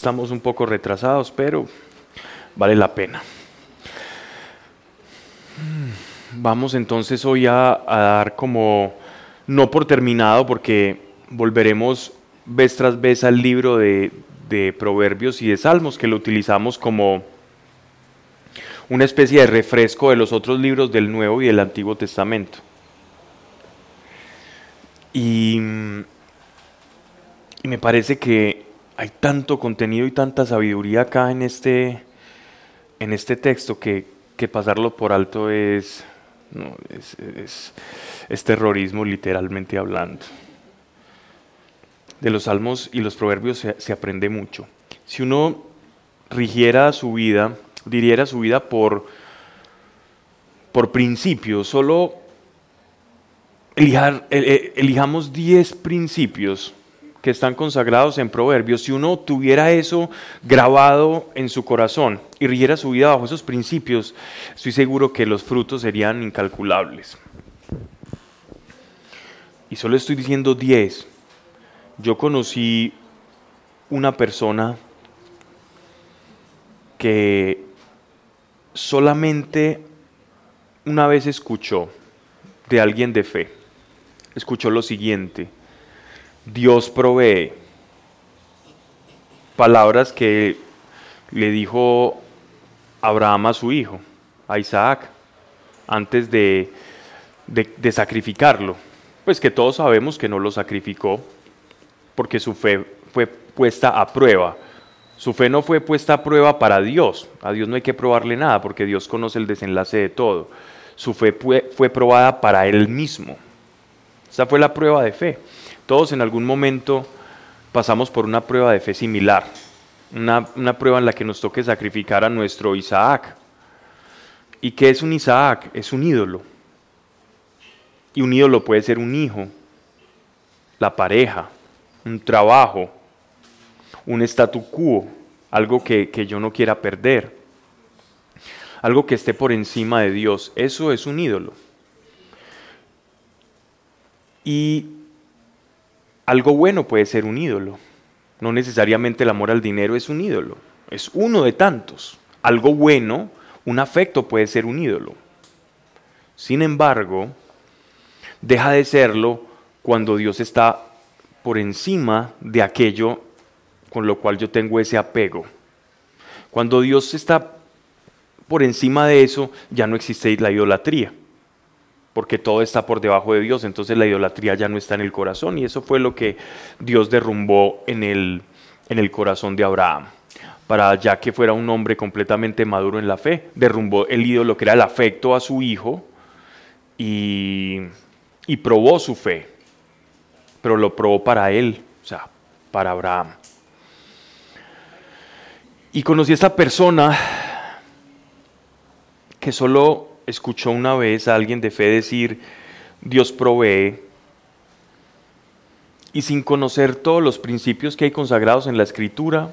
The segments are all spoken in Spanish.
estamos un poco retrasados, pero vale la pena. Vamos entonces hoy a, dar como, no por terminado, porque volveremos vez tras vez al libro de, de Proverbios y de Salmos, que lo utilizamos como una especie de refresco de los otros libros del Nuevo y del Antiguo Testamento. Y, y me parece que hay tanto contenido y tanta sabiduría acá en este, en este texto que, que pasarlo por alto es, es, terrorismo literalmente hablando. De los salmos y los proverbios se, se aprende mucho. Si uno rigiera su vida, diriera su vida por, por principios, solo elijamos 10 principios que están consagrados en Proverbios, si uno tuviera eso grabado en su corazón y rigiera su vida bajo esos principios, estoy seguro que los frutos serían incalculables. Y solo estoy diciendo 10. Yo conocí una persona que solamente una vez escuchó de alguien de fe, escuchó lo siguiente Dios provee. Palabras que le dijo Abraham a su hijo, a Isaac, antes de, de, sacrificarlo. Pues que todos sabemos que no lo sacrificó porque su fe fue puesta a prueba. Su fe no fue puesta a prueba para Dios. A Dios no hay que probarle nada porque Dios conoce el desenlace de todo. Su fe fue, fue probada para Él mismo. Esa fue la prueba de fe. Todos en algún momento pasamos por una prueba de fe similar, una, prueba en la que nos toque sacrificar a nuestro Isaac. ¿Y qué es un Isaac? Es un ídolo. Y un ídolo puede ser un hijo, la pareja, un trabajo, un statu quo, algo que, que yo no quiera perder, algo que esté por encima de Dios. Eso es un ídolo. Y algo bueno puede ser un ídolo. No necesariamente el amor al dinero es un ídolo, es uno de tantos. Algo bueno, un afecto puede ser un ídolo. Sin embargo, deja de serlo cuando Dios está por encima de aquello con lo cual yo tengo ese apego. Cuando Dios está por encima de eso, ya no existe la idolatría porque todo está por debajo de Dios, entonces la idolatría ya no está en el corazón y eso fue lo que Dios derrumbó en el, en el corazón de Abraham. Para ya que fuera un hombre completamente maduro en la fe, derrumbó el ídolo que era el afecto a su hijo y, y probó su fe, pero lo probó para él, o sea, para Abraham. Y conocí a esta persona que solo escuchó una vez a alguien de fe decir, Dios provee, y sin conocer todos los principios que hay consagrados en la escritura,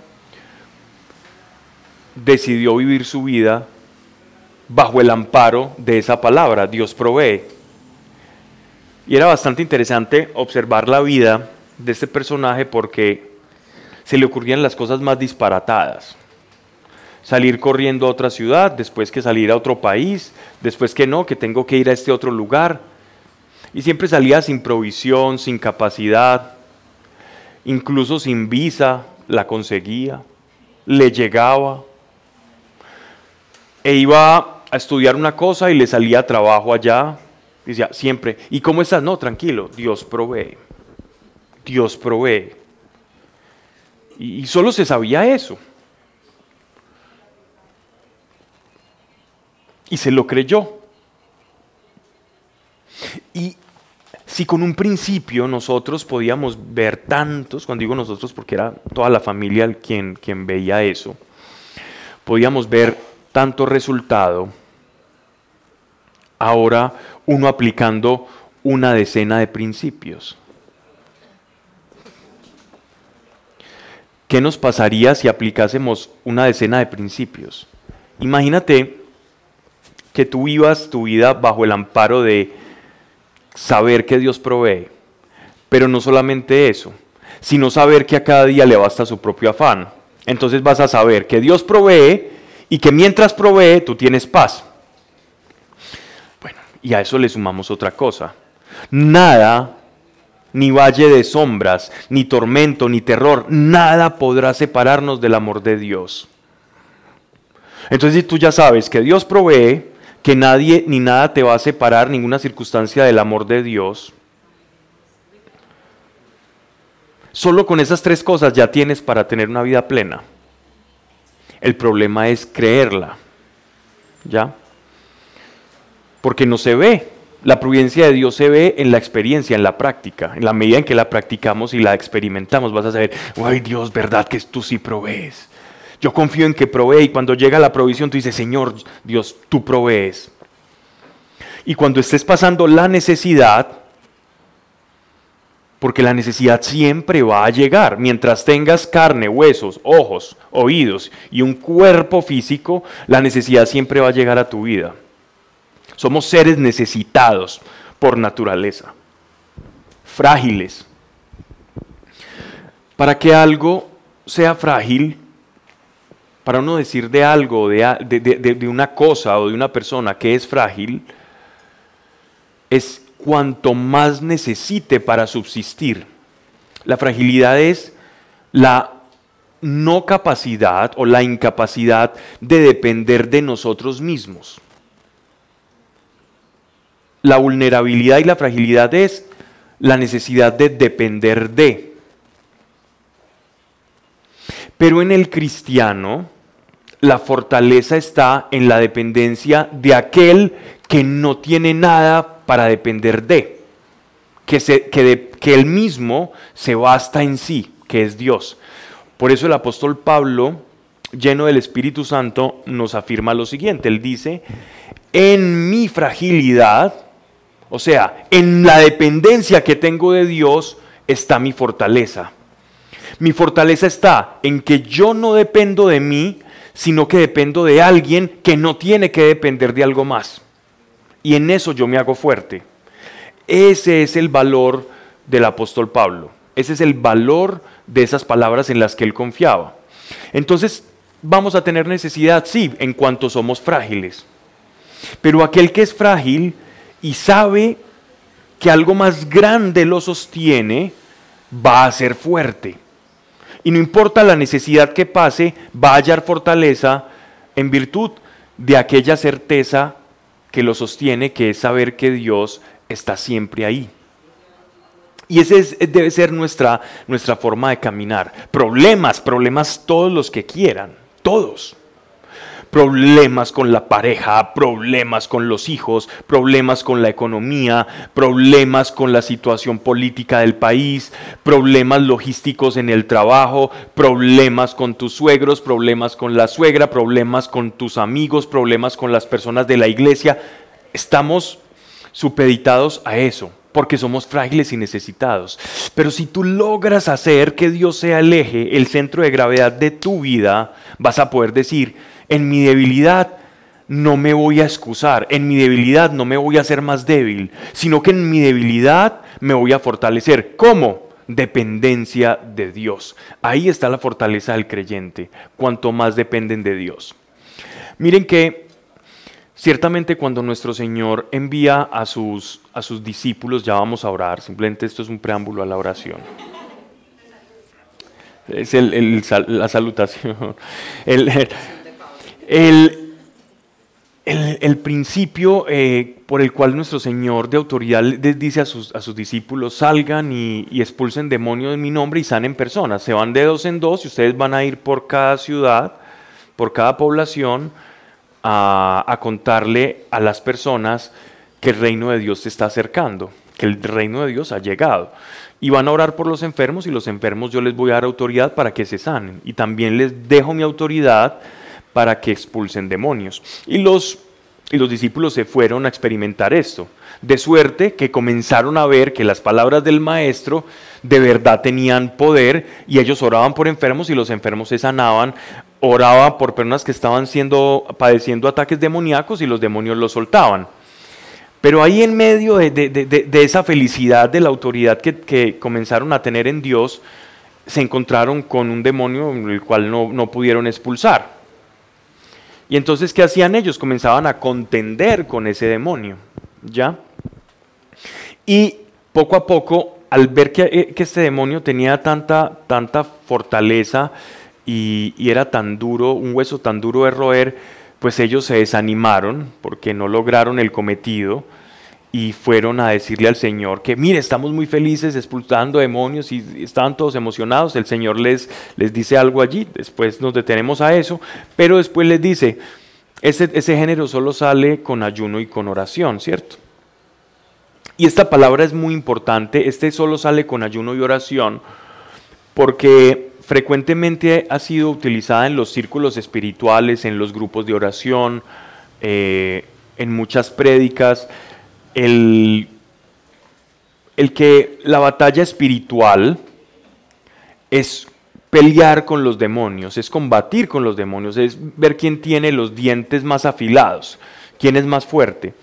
decidió vivir su vida bajo el amparo de esa palabra, Dios provee. Y era bastante interesante observar la vida de este personaje porque se le ocurrían las cosas más disparatadas salir corriendo a otra ciudad, después que salir a otro país, después que no, que tengo que ir a este otro lugar. Y siempre salía sin provisión, sin capacidad, incluso sin visa, la conseguía, le llegaba. E iba a estudiar una cosa y le salía trabajo allá. Decía, siempre, ¿y cómo estás? No, tranquilo, Dios provee. Dios provee. Y, solo se sabía eso. Y se lo creyó. Y si con un principio nosotros podíamos ver tantos, cuando digo nosotros porque era toda la familia quien, quien veía eso, podíamos ver tanto resultado, ahora uno aplicando una decena de principios. ¿Qué nos pasaría si aplicásemos una decena de principios? Imagínate que tú vivas tu vida bajo el amparo de saber que Dios provee. Pero no solamente eso, sino saber que a cada día le basta su propio afán. entonces vas a saber que Dios provee y que mientras provee tú tienes paz. Bueno, y a eso le sumamos otra cosa. Nada, ni valle de sombras, ni tormento, ni terror, nada podrá separarnos del amor de Dios. Entonces tú ya sabes que Dios provee, que nadie ni nada te va a separar, ninguna circunstancia del amor de Dios, Solo con esas tres cosas ya tienes para tener una vida plena. El problema es creerla. ¿Ya? Porque no se ve. La prudencia de Dios se ve en la experiencia, en la práctica. En la medida en que la practicamos y la experimentamos, vas a saber, ay Dios, ¿verdad que tú sí provees? Yo confío en que provee y cuando llega la provisión tú dices, Señor Dios, tú provees. Y cuando estés pasando la necesidad, porque la necesidad siempre va a llegar. Mientras tengas carne, huesos, ojos, oídos y un cuerpo físico, la necesidad siempre va a llegar a tu vida. Somos seres necesitados por naturaleza, frágiles. Para que algo sea frágil, para uno decir de algo, de, de una cosa o de una persona que es frágil, es cuanto más necesite para subsistir. La fragilidad es la no capacidad o la incapacidad de depender de nosotros mismos. La vulnerabilidad y la fragilidad es la necesidad de depender de. Pero en el cristiano, la fortaleza está en la dependencia de aquel que no tiene nada para depender de, que, se, que, que él mismo se basta en sí, que es Dios. Por eso el apóstol Pablo, lleno del Espíritu Santo, nos afirma lo siguiente. Él dice, en mi fragilidad, o sea, en la dependencia que tengo de Dios, está mi fortaleza. Mi fortaleza está en que yo no dependo de mí, sino que dependo de alguien que no tiene que depender de algo más y en eso yo me hago fuerte. Ese es el valor del apóstol Pablo. Ese es el valor de esas palabras en las que él confiaba. Entonces, vamos a tener necesidad, sí, en cuanto somos frágiles. Pero aquel que es frágil y sabe que algo más grande lo sostiene, va a ser fuerte. Y no importa la necesidad que pase, va a hallar fortaleza en virtud de aquella certeza que lo sostiene, que es saber que Dios está siempre ahí. Y ese debe ser nuestra, nuestra forma de caminar. Problemas, problemas todos los que quieran, todos. Problemas con la pareja, problemas con los hijos, problemas con la economía, problemas con la situación política del país, problemas logísticos en el trabajo, problemas con tus suegros, problemas con la suegra, problemas con tus amigos, problemas con las personas de la iglesia. Estamos supeditados a eso porque somos frágiles y necesitados. Pero si tú logras hacer que Dios sea el eje, el centro de gravedad de tu vida, vas a poder decir, en mi debilidad no me voy a excusar, en mi debilidad no me voy a hacer más débil, sino que en mi debilidad me voy a fortalecer. ¿Cómo? Dependencia de Dios. Ahí está la fortaleza del creyente, cuanto más dependen de Dios. Miren que ciertamente cuando nuestro Señor envía a sus, a sus discípulos, ya vamos a orar, simplemente esto es un preámbulo a la oración. Es la salutación. El, el, el, principio eh, por el cual nuestro Señor de autoridad les dice a sus, a sus discípulos, salgan y, expulsen demonios en mi nombre y sanen personas. Se van de dos en dos y ustedes van a ir por cada ciudad, por cada población, a, contarle a las personas que el reino de Dios se está acercando, que el reino de Dios ha llegado. Y van a orar por los enfermos y los enfermos yo les voy a dar autoridad para que se sanen. Y también les dejo mi autoridad para que expulsen demonios. Y los, y los discípulos se fueron a experimentar esto, de suerte que comenzaron a ver que las palabras del maestro de verdad tenían poder y ellos oraban por enfermos y los enfermos se sanaban, oraban por personas que estaban siendo, padeciendo ataques demoníacos y los demonios los soltaban. Pero ahí en medio de, esa felicidad de la autoridad que, que comenzaron a tener en Dios, se encontraron con un demonio el cual no, no pudieron expulsar. Y entonces, ¿qué hacían ellos? Comenzaban a contender con ese demonio, ¿ya? Y poco a poco, al ver que, eh, que este demonio tenía tanta, tanta fortaleza y, era tan duro, un hueso tan duro de roer, pues ellos se desanimaron porque no lograron el cometido y fueron a decirle al Señor que, mire, estamos muy felices expulsando demonios y estaban todos emocionados. El Señor les, les dice algo allí, después nos detenemos a eso, pero después les dice, ese, ese género solo sale con ayuno y con oración, ¿cierto? Y esta palabra es muy importante, este solo sale con ayuno y oración, porque frecuentemente ha sido utilizada en los círculos espirituales, en los grupos de oración, eh, en muchas prédicas, el, el que la batalla espiritual es pelear con los demonios, es combatir con los demonios, es ver quién tiene los dientes más afilados, quién es más fuerte.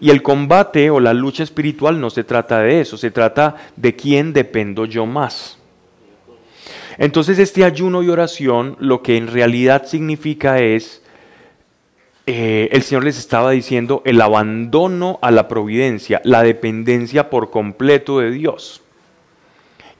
Y el combate o la lucha espiritual no se trata de eso, se trata de quién dependo yo más. Entonces este ayuno y oración lo que en realidad significa es eh, el Señor les estaba diciendo el abandono a la providencia, la dependencia por completo de Dios,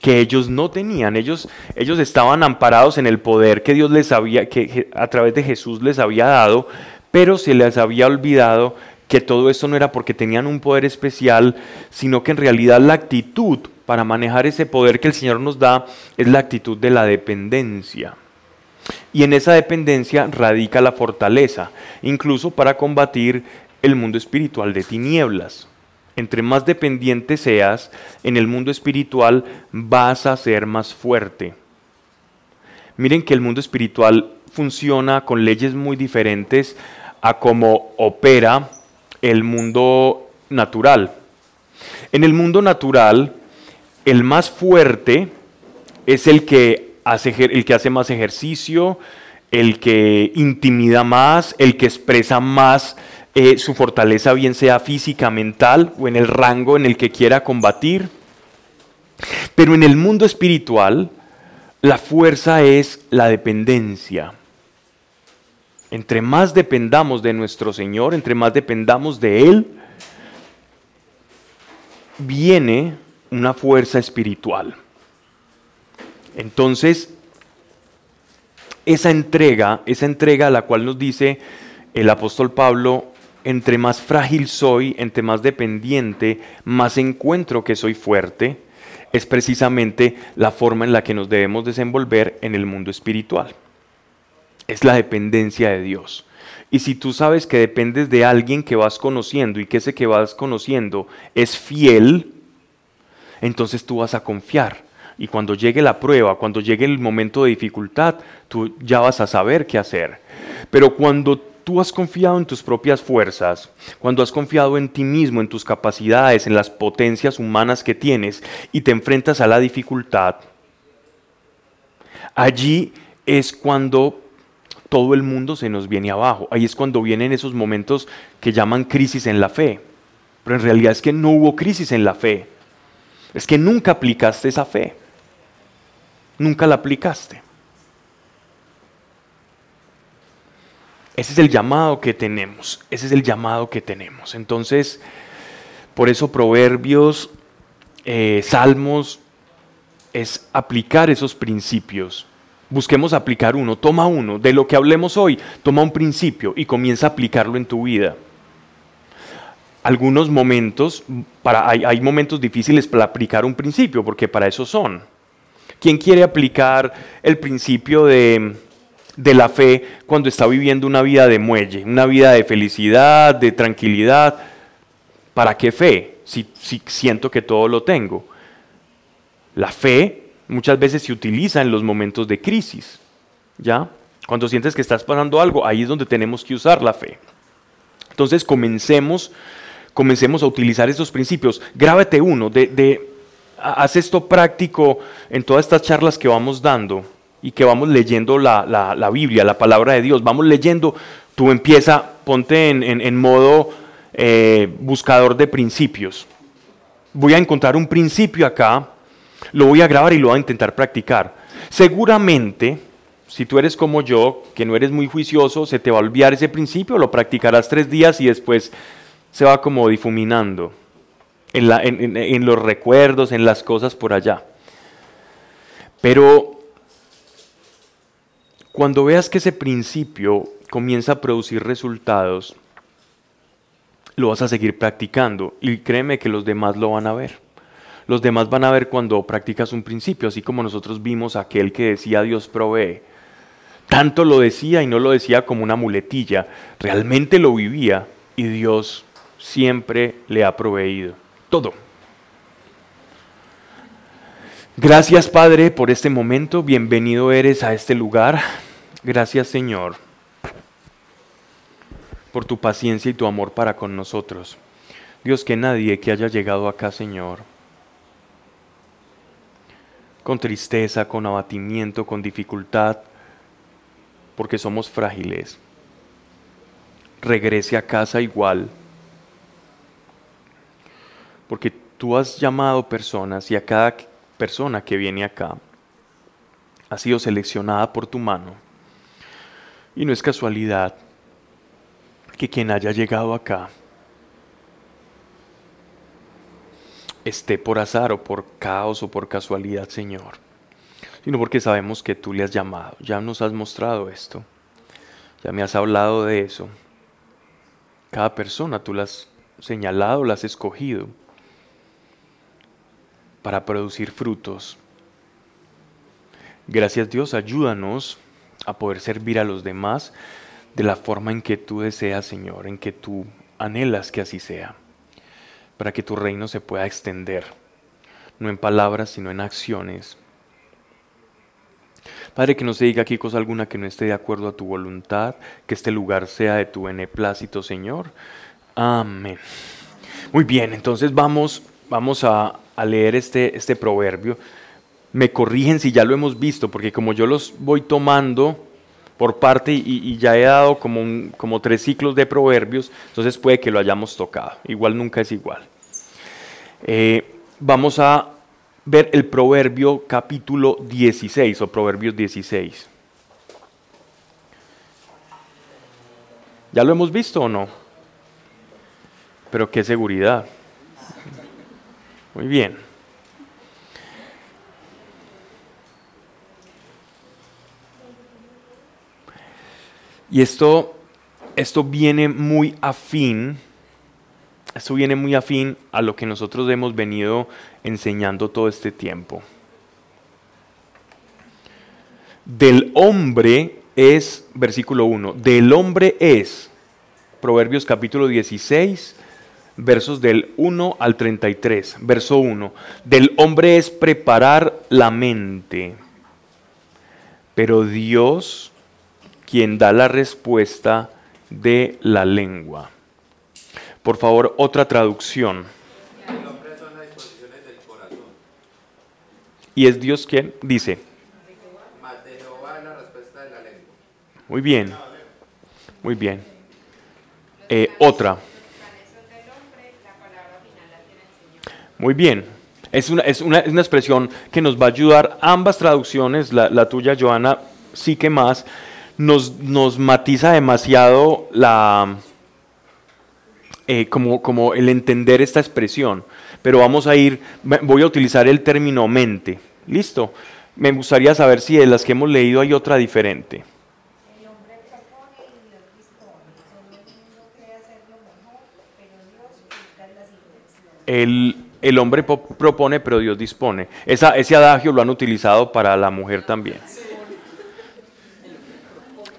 que ellos no tenían. Ellos, ellos estaban amparados en el poder que Dios les había, que a través de Jesús les había dado, pero se les había olvidado que todo eso no era porque tenían un poder especial, sino que en realidad la actitud para manejar ese poder que el Señor nos da es la actitud de la dependencia. Y en esa dependencia radica la fortaleza, incluso para combatir el mundo espiritual de tinieblas. Entre más dependiente seas en el mundo espiritual, vas a ser más fuerte. Miren que el mundo espiritual funciona con leyes muy diferentes a cómo opera el mundo natural. En el mundo natural, el más fuerte es el que el que hace más ejercicio, el que intimida más, el que expresa más eh, su fortaleza, bien sea física, mental o en el rango en el que quiera combatir. Pero en el mundo espiritual, la fuerza es la dependencia. Entre más dependamos de nuestro Señor, entre más dependamos de Él, viene una fuerza espiritual. Entonces, esa entrega, esa entrega a la cual nos dice el apóstol Pablo, entre más frágil soy, entre más dependiente, más encuentro que soy fuerte, es precisamente la forma en la que nos debemos desenvolver en el mundo espiritual. Es la dependencia de Dios. Y si tú sabes que dependes de alguien que vas conociendo y que ese que vas conociendo es fiel, entonces tú vas a confiar y cuando llegue la prueba, cuando llegue el momento de dificultad, tú ya vas a saber qué hacer. Pero cuando tú has confiado en tus propias fuerzas, cuando has confiado en ti mismo, en tus capacidades, en las potencias humanas que tienes y te enfrentas a la dificultad, allí es cuando todo el mundo se nos viene abajo. Ahí es cuando vienen esos momentos que llaman crisis en la fe. Pero en realidad es que no hubo crisis en la fe. Es que nunca aplicaste esa fe nunca la aplicaste. Ese es el llamado que tenemos, ese es el llamado que tenemos. Entonces, por eso proverbios, eh, salmos, es aplicar esos principios. Busquemos aplicar uno, toma uno, de lo que hablemos hoy, toma un principio y comienza a aplicarlo en tu vida. Algunos momentos, para, hay, hay momentos difíciles para aplicar un principio, porque para eso son. ¿Quién quiere aplicar el principio de, la fe cuando está viviendo una vida de muelle, una vida de felicidad, de tranquilidad? ¿Para qué fe? Si, si siento que todo lo tengo. La fe muchas veces se utiliza en los momentos de crisis. ¿Ya? Cuando sientes que estás pasando algo, ahí es donde tenemos que usar la fe. Entonces comencemos, comencemos a utilizar esos principios. Grábate uno de, de haz esto práctico en todas estas charlas que vamos dando y que vamos leyendo la, Biblia, la palabra de Dios, vamos leyendo, tú empieza, ponte en, modo eh, buscador de principios. Voy a encontrar un principio acá, lo voy a grabar y lo voy a intentar practicar. Seguramente, si tú eres como yo, que no eres muy juicioso, se te va a olvidar ese principio, lo practicarás tres días y después se va como difuminando en, los recuerdos, en las cosas por allá. Pero cuando veas que ese principio comienza a producir resultados, lo vas a seguir practicando y créeme que los demás lo van a ver. Los demás van a ver cuando practicas un principio, así como nosotros vimos aquel que decía Dios provee. Tanto lo decía y no lo decía como una muletilla, realmente lo vivía y Dios siempre le ha proveído. Todo. Gracias Padre por este momento, bienvenido eres a este lugar. Gracias Señor por tu paciencia y tu amor para con nosotros. Dios, que nadie que haya llegado acá, Señor, con tristeza, con abatimiento, con dificultad, porque somos frágiles, regrese a casa igual, porque tú has llamado personas y a cada persona que viene acá ha sido seleccionada por tu mano. Y no es casualidad que quien haya llegado acá esté por azar o por caos o por casualidad, Señor, sino porque sabemos que tú le has llamado, ya nos has mostrado esto, ya me has hablado de eso. Cada persona tú la has señalado, la has escogido para producir frutos. Gracias Dios, ayúdanos a poder servir a los demás de la forma en que tú deseas, Señor, en que tú anhelas que así sea, para que tu reino se pueda extender, no en palabras, sino en acciones. Padre, que no se diga aquí cosa alguna que no esté de acuerdo a tu voluntad, que este lugar sea de tu beneplácito, Señor. Amén. Muy bien, entonces vamos, vamos a, leer este, este proverbio. Me corrigen si ya lo hemos visto, porque como yo los voy tomando, por parte y, ya he dado como, como tres ciclos de proverbios, entonces puede que lo hayamos tocado. Igual nunca es igual. Eh, vamos a ver el proverbio capítulo 16 o proverbios 16. ¿Ya lo hemos visto o no? Pero qué seguridad. Muy bien. Y esto, esto viene muy afín, esto viene muy afín a lo que nosotros hemos venido enseñando todo este tiempo. Del hombre es, versículo 1, del hombre es, Proverbios capítulo 16, versos del 1 al 33, verso 1, del hombre es preparar la mente, pero Dios quien da la respuesta de la lengua. Por favor, otra traducción. Y es Dios quien dice. Muy bien. Muy bien. Eh, otra. Muy bien. Es una, es, una, una, expresión que nos va a ayudar. Ambas traducciones, la, la tuya, Joana, sí que más, nos, matiza demasiado la, eh, como, como el entender esta expresión. Pero vamos a ir, voy a utilizar el término mente. ¿Listo? Me gustaría saber si de las que hemos leído hay otra diferente. El, el hombre propone, pero Dios dispone. Esa, ese adagio lo han utilizado para la mujer también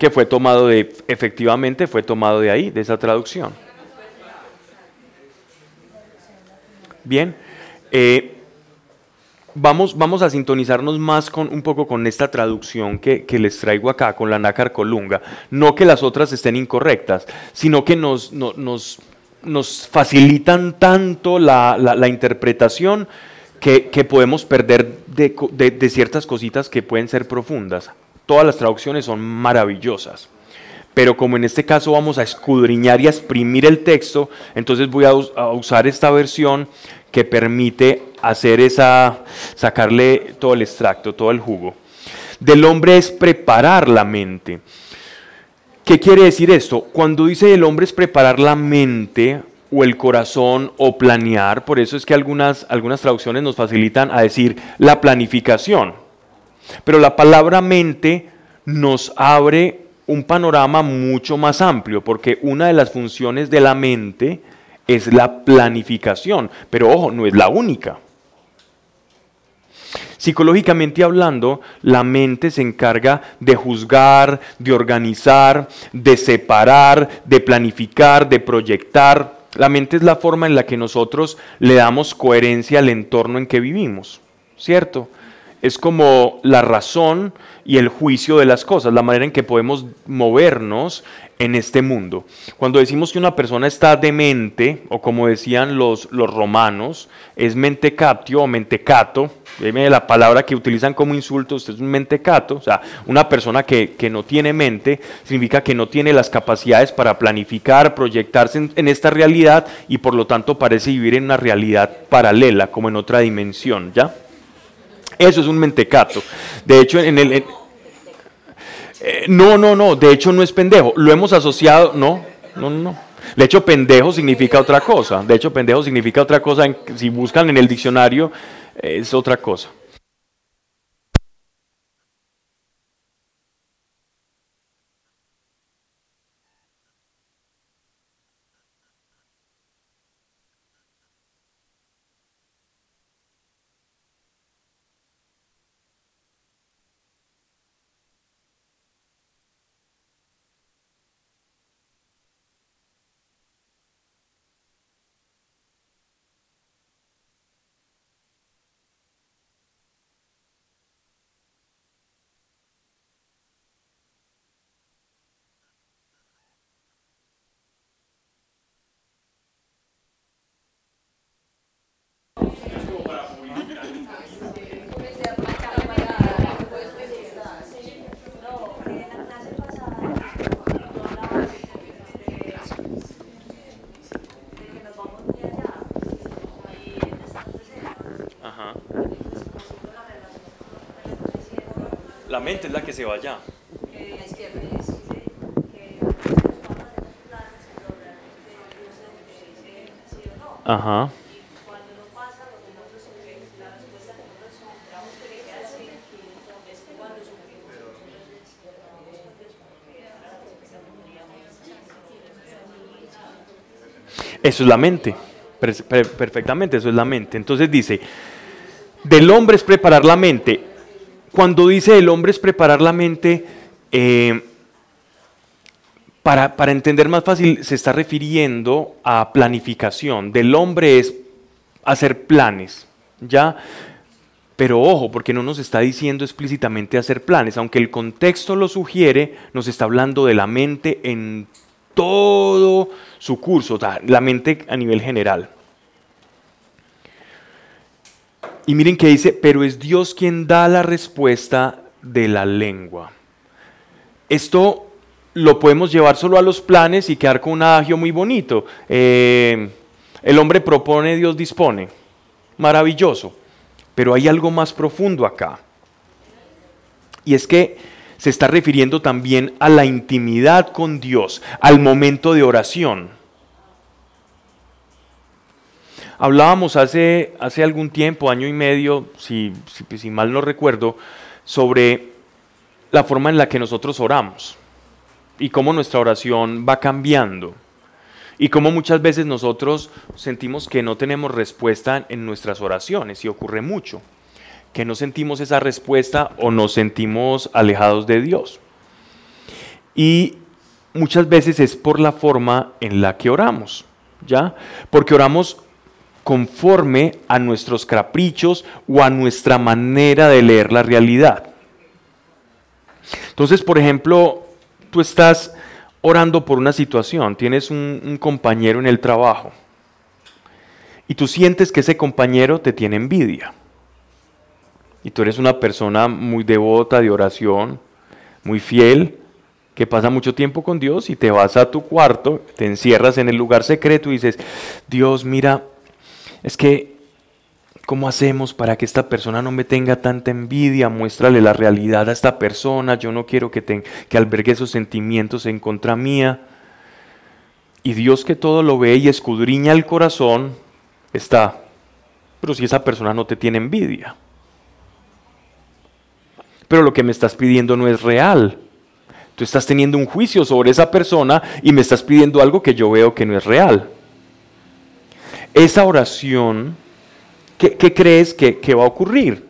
que fue tomado de, efectivamente fue tomado de ahí, de esa traducción. Bien, eh, vamos, vamos a sintonizarnos más con un poco con esta traducción que, les traigo acá, con la nácar colunga. No que las otras estén incorrectas, sino que nos, nos, nos facilitan tanto la, interpretación que, podemos perder de, ciertas cositas que pueden ser profundas todas las traducciones son maravillosas. Pero como en este caso vamos a escudriñar y a exprimir el texto, entonces voy a, usar esta versión que permite hacer esa, sacarle todo el extracto, todo el jugo. del hombre es preparar la mente. ¿Qué quiere decir esto? Cuando dice el hombre es preparar la mente o el corazón o planear, por eso es que algunas, algunas traducciones nos facilitan a decir la planificación. Pero la palabra mente nos abre un panorama mucho más amplio, porque una de las funciones de la mente es la planificación, pero ojo, no es la única. Psicológicamente hablando, la mente se encarga de juzgar, de organizar, de separar, de planificar, de proyectar. La mente es la forma en la que nosotros le damos coherencia al entorno en que vivimos, ¿cierto? Es como la razón y el juicio de las cosas, la manera en que podemos movernos en este mundo. Cuando decimos que una persona está demente, o como decían los, los romanos, es mentecatio o mentecato, la palabra que utilizan como insulto, usted es un mentecato, o sea, una persona que, no tiene mente, significa que no tiene las capacidades para planificar, proyectarse en, esta realidad y por lo tanto parece vivir en una realidad paralela, como en otra dimensión, ¿ya? Eso es un mentecato. De hecho, en el... Eh, no, no, no, de hecho no es pendejo. Lo hemos asociado, no, no, no. De hecho, pendejo significa otra cosa. De hecho, pendejo significa otra cosa. si buscan en el diccionario, es otra cosa. Es la que se va. Ajá. Eso es la mente. Perfectamente, eso es la mente. Entonces dice, del hombre es preparar la mente cuando dice el hombre es preparar la mente, eh, para, para, entender más fácil, se está refiriendo a planificación. Del hombre es hacer planes, ¿ya? Pero ojo, porque no nos está diciendo explícitamente hacer planes, aunque el contexto lo sugiere, nos está hablando de la mente en todo su curso, la mente a nivel general. Y miren que dice, pero es Dios quien da la respuesta de la lengua. Esto lo podemos llevar solo a los planes y quedar con un adagio muy bonito. Eh, el hombre propone, Dios dispone. Maravilloso. Pero hay algo más profundo acá. Y es que se está refiriendo también a la intimidad con Dios, al momento de oración. Hablábamos hace, hace algún tiempo, año y medio, si, si, mal no recuerdo, sobre la forma en la que nosotros oramos y cómo nuestra oración va cambiando y cómo muchas veces nosotros sentimos que no tenemos respuesta en nuestras oraciones y ocurre mucho, que no sentimos esa respuesta o nos sentimos alejados de Dios. Y muchas veces es por la forma en la que oramos, ¿ya? Porque oramos conforme a nuestros caprichos o a nuestra manera de leer la realidad. Entonces, por ejemplo, tú estás orando por una situación, tienes un, compañero en el trabajo y tú sientes que ese compañero te tiene envidia. Y tú eres una persona muy devota de oración, muy fiel, que pasa mucho tiempo con Dios y te vas a tu cuarto, te encierras en el lugar secreto y dices, Dios, mira, es que ¿Cómo hacemos para que esta persona no me tenga tanta envidia? Muéstrale la realidad a esta persona. Yo no quiero que, que albergue esos sentimientos en contra mía. Y Dios que todo lo ve y escudriña el corazón, está. Pero si esa persona no te tiene envidia. Pero lo que me estás pidiendo no es real. Tú estás teniendo un juicio sobre esa persona y me estás pidiendo algo que yo veo que no es real. Esa oración ¿qué, crees que, que va a ocurrir?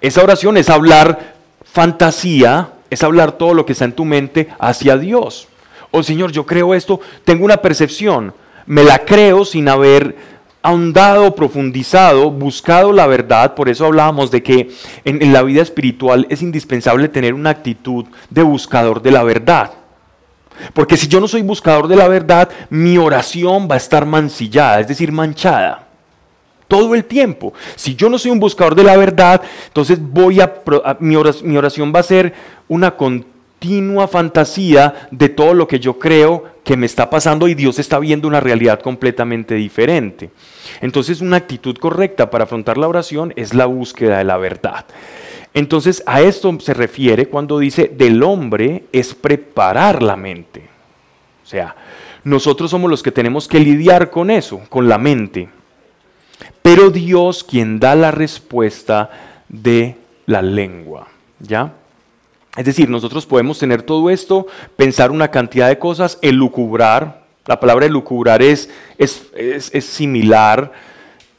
Esa oración es hablar fantasía, es hablar todo lo que está en tu mente hacia Dios. Oh Señor, yo creo esto, tengo una percepción, me la creo sin haber ahondado, profundizado, buscado la verdad. Por eso hablábamos de que en, en, la vida espiritual es indispensable tener una actitud de buscador de la verdad. Porque si yo no soy buscador de la verdad, mi oración va a estar mancillada, es decir, manchada todo el tiempo. Si yo no soy un buscador de la verdad, entonces voy a, mi, oración, va a ser una continua fantasía de todo lo que yo creo que me está pasando y Dios está viendo una realidad completamente diferente. Entonces una actitud correcta para afrontar la oración es la búsqueda de la verdad. Entonces a esto se refiere cuando dice del hombre es preparar la mente. O sea, nosotros somos los que tenemos que lidiar con eso, con la mente pero Dios quien da la respuesta de la lengua. ¿Ya? Es decir, nosotros podemos tener todo esto, pensar una cantidad de cosas, elucubrar. La palabra elucubrar es, es, es, similar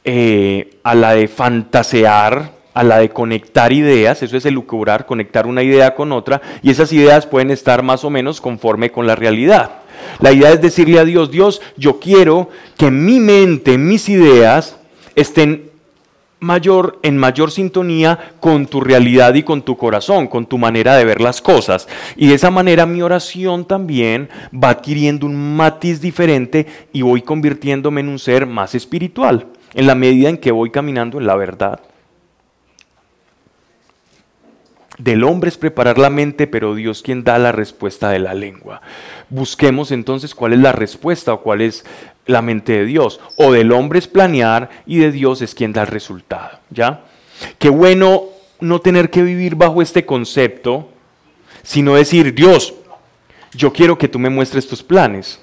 eh, a la de fantasear, a la de conectar ideas, eso es elucubrar, conectar una idea con otra, y esas ideas pueden estar más o menos conforme con la realidad. La idea es decirle a Dios, Dios, yo quiero que mi mente, mis ideas, estén mayor, en mayor sintonía con tu realidad y con tu corazón, con tu manera de ver las cosas. Y de esa manera mi oración también va adquiriendo un matiz diferente y voy convirtiéndome en un ser más espiritual, en la medida en que voy caminando en la verdad. Del hombre es preparar la mente, pero Dios quien da la respuesta de la lengua. Busquemos entonces cuál es la respuesta o cuál es la mente de Dios. O del hombre es planear y de Dios es quien da el resultado. ¿Ya? Qué bueno no tener que vivir bajo este concepto, sino decir, Dios, yo quiero que tú me muestres tus planes.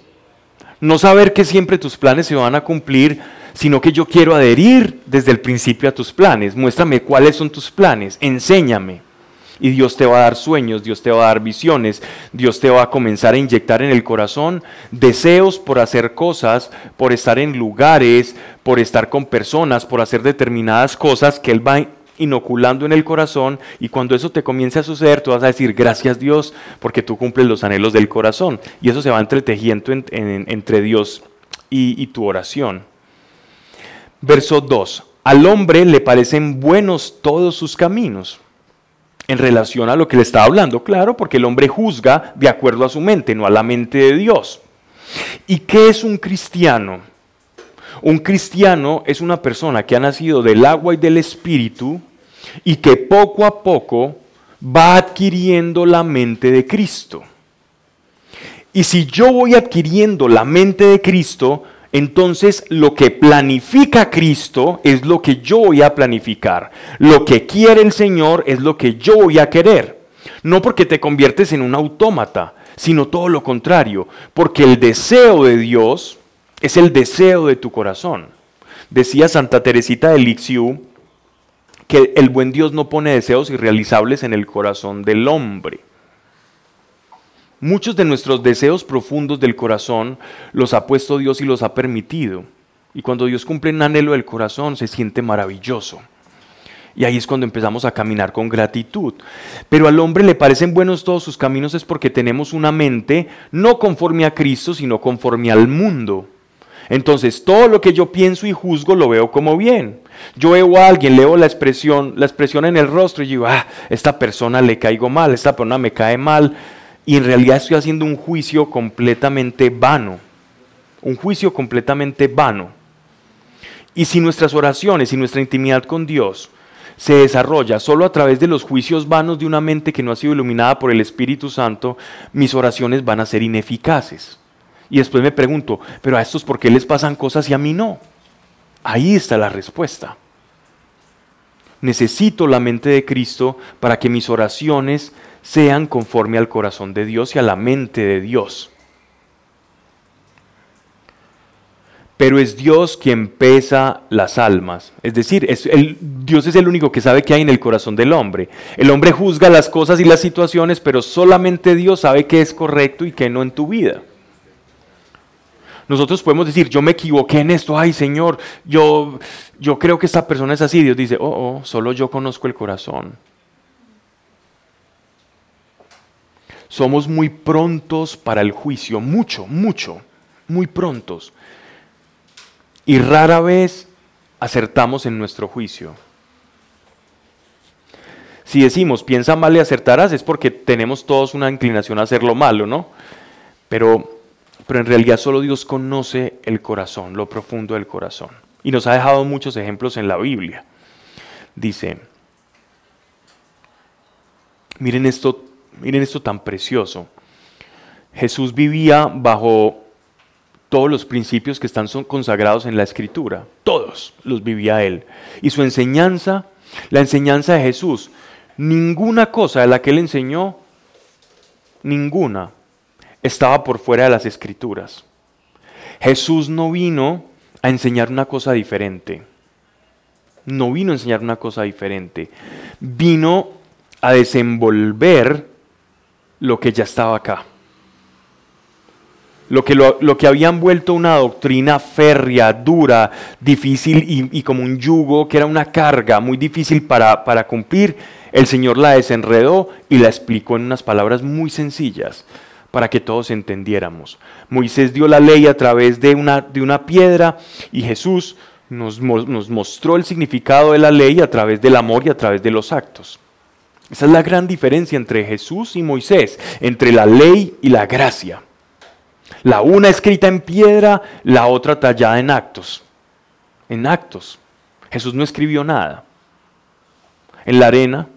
No saber que siempre tus planes se van a cumplir, sino que yo quiero adherir desde el principio a tus planes. Muéstrame cuáles son tus planes, enséñame. Y Dios te va a dar sueños, Dios te va a dar visiones, Dios te va a comenzar a inyectar en el corazón deseos por hacer cosas, por estar en lugares, por estar con personas, por hacer determinadas cosas que Él va inoculando en el corazón y cuando eso te comience a suceder, tú vas a decir gracias Dios porque tú cumples los anhelos del corazón y eso se va entretejiendo entre Dios y, y tu oración. Verso 2. Al hombre le parecen buenos todos sus caminos en relación a lo que le estaba hablando, claro, porque el hombre juzga de acuerdo a su mente, no a la mente de Dios. ¿Y qué es un cristiano? Un cristiano es una persona que ha nacido del agua y del espíritu y que poco a poco va adquiriendo la mente de Cristo. Y si yo voy adquiriendo la mente de Cristo, entonces lo que planifica Cristo es lo que yo voy a planificar. Lo que quiere el Señor es lo que yo voy a querer. No porque te conviertes en un autómata, sino todo lo contrario, porque el deseo de Dios es el deseo de tu corazón. Decía Santa Teresita de Lisieux que el buen Dios no pone deseos irrealizables en el corazón del hombre. Muchos de nuestros deseos profundos del corazón los ha puesto Dios y los ha permitido. Y cuando Dios cumple un anhelo del corazón se siente maravilloso. Y ahí es cuando empezamos a caminar con gratitud. Pero al hombre le parecen buenos todos sus caminos es porque tenemos una mente no conforme a Cristo, sino conforme al mundo. Entonces, todo lo que yo pienso y juzgo lo veo como bien. Yo veo a alguien, leo la expresión, la expresión en el rostro y digo, ah, esta persona le caigo mal, esta persona me cae mal, y en realidad estoy haciendo un juicio completamente vano, un juicio completamente vano. Y si nuestras oraciones y nuestra intimidad con Dios se desarrolla solo a través de los juicios vanos de una mente que no ha sido iluminada por el Espíritu Santo, mis oraciones van a ser ineficaces. Y después me pregunto, pero a estos por qué les pasan cosas y a mí no? Ahí está la respuesta. Necesito la mente de Cristo para que mis oraciones sean conforme al corazón de Dios y a la mente de Dios. Pero es Dios quien pesa las almas. Es decir, es Dios es el único que sabe qué hay en el corazón del hombre. El hombre juzga las cosas y las situaciones, pero solamente Dios sabe qué es correcto y qué no en tu vida. Nosotros podemos decir, yo me equivoqué en esto, ay Señor, yo, yo creo que esta persona es así. Dios dice, oh, oh, solo yo conozco el corazón. Somos muy prontos para el juicio, mucho, mucho, muy prontos. Y rara vez acertamos en nuestro juicio. Si decimos, piensa mal y acertarás, es porque tenemos todos una inclinación a hacer lo malo, ¿no? Pero pero en realidad solo Dios conoce el corazón, lo profundo del corazón. Y nos ha dejado muchos ejemplos en la Biblia. Dice, miren esto, miren esto tan precioso. Jesús vivía bajo todos los principios que están consagrados en la Escritura. Todos los vivía él. Y su enseñanza, la enseñanza de Jesús, ninguna cosa de la que él enseñó, ninguna estaba por fuera de las escrituras. Jesús no vino a enseñar una cosa diferente. No vino a enseñar una cosa diferente. Vino a desenvolver lo que ya estaba acá. Lo que, lo, que habían vuelto una doctrina férrea, dura, difícil y, como un yugo, que era una carga muy difícil para, para cumplir, el Señor la desenredó y la explicó en unas palabras muy sencillas para que todos entendiéramos. Moisés dio la ley a través de una, de una piedra y Jesús nos, nos mostró el significado de la ley a través del amor y a través de los actos. Esa es la gran diferencia entre Jesús y Moisés, entre la ley y la gracia. La una escrita en piedra, la otra tallada en actos. En actos. Jesús no escribió nada. En la arena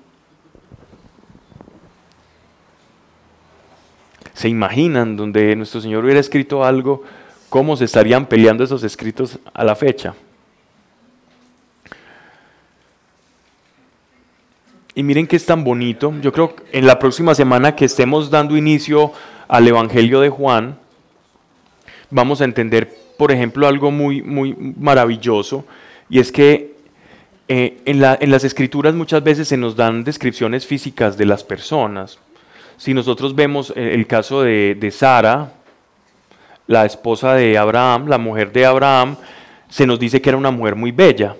se imaginan donde nuestro Señor hubiera escrito algo, cómo se estarían peleando esos escritos a la fecha. Y miren que es tan bonito. Yo creo que en la próxima semana que estemos dando inicio al Evangelio de Juan, vamos a entender, por ejemplo, algo muy, muy maravilloso. Y es que eh, en, las escrituras muchas veces se nos dan descripciones físicas de las personas. Si nosotros vemos el caso de, Sara, la esposa de Abraham, la mujer de Abraham, se nos dice que era una mujer muy bella.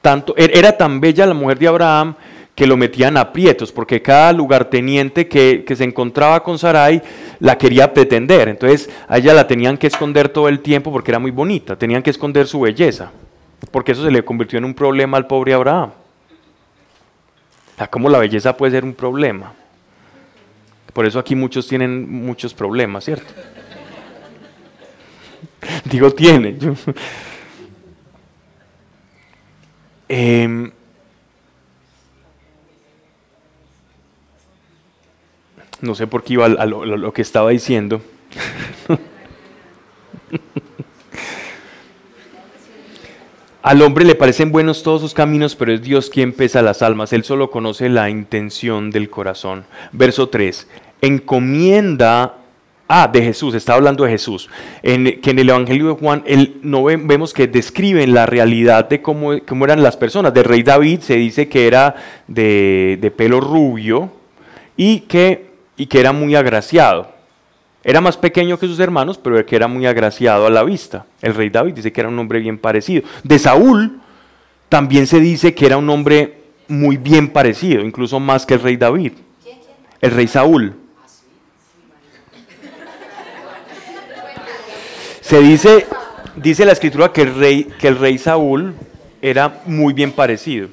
Tanto, er, era tan bella la mujer de Abraham que lo metían a aprietos, porque cada lugarteniente que, que se encontraba con Sarai la quería pretender. Entonces a ella la tenían que esconder todo el tiempo porque era muy bonita, tenían que esconder su belleza, porque eso se le convirtió en un problema al pobre Abraham. ¿Cómo la belleza puede ser un problema? Por eso aquí muchos tienen muchos problemas, ¿cierto? Digo, tiene. Em, no sé por qué iba a, lo, que estaba diciendo. Al hombre le parecen buenos todos sus caminos, pero es Dios quien pesa las almas. Él solo conoce la intención del corazón. Verso 3 encomienda Ah, de Jesús, está hablando de Jesús. En, que en el Evangelio de Juan él, no vemos que describen la realidad de cómo, cómo, eran las personas. Del rey David se dice que era de, pelo rubio y que, y que era muy agraciado. Era más pequeño que sus hermanos, pero que era muy agraciado a la vista. El rey David dice que era un hombre bien parecido. De Saúl también se dice que era un hombre muy bien parecido, incluso más que el rey David. El rey Saúl. Se dice, dice la escritura que el rey, que el rey Saúl era muy bien parecido.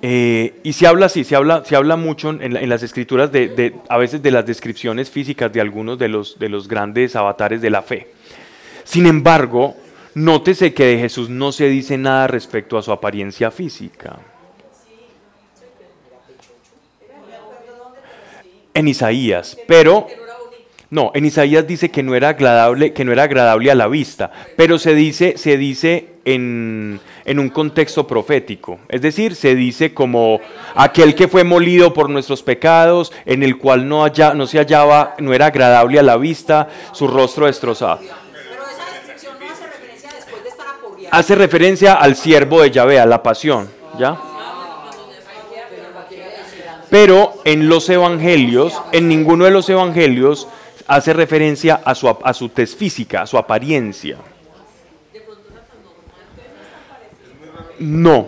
Eh, y se habla así, se habla, se habla mucho en, las escrituras de, a veces de las descripciones físicas de algunos de los, de los grandes avatares de la fe. Sin embargo, nótese que de Jesús no se dice nada respecto a su apariencia física. En Isaías, pero no, en Isaías dice que no era agradable, que no era agradable a la vista, pero se dice, se dice en, un contexto profético. Es decir, se dice como aquel que fue molido por nuestros pecados, en el cual no, no se hallaba, no era agradable a la vista, su rostro destrozado. Pero esa descripción no hace referencia después de estar Hace referencia al siervo de Yahvé, a la pasión, ¿ya? Pero en los evangelios, en ninguno de los evangelios, hace referencia a su, a su tez física, a su apariencia. No.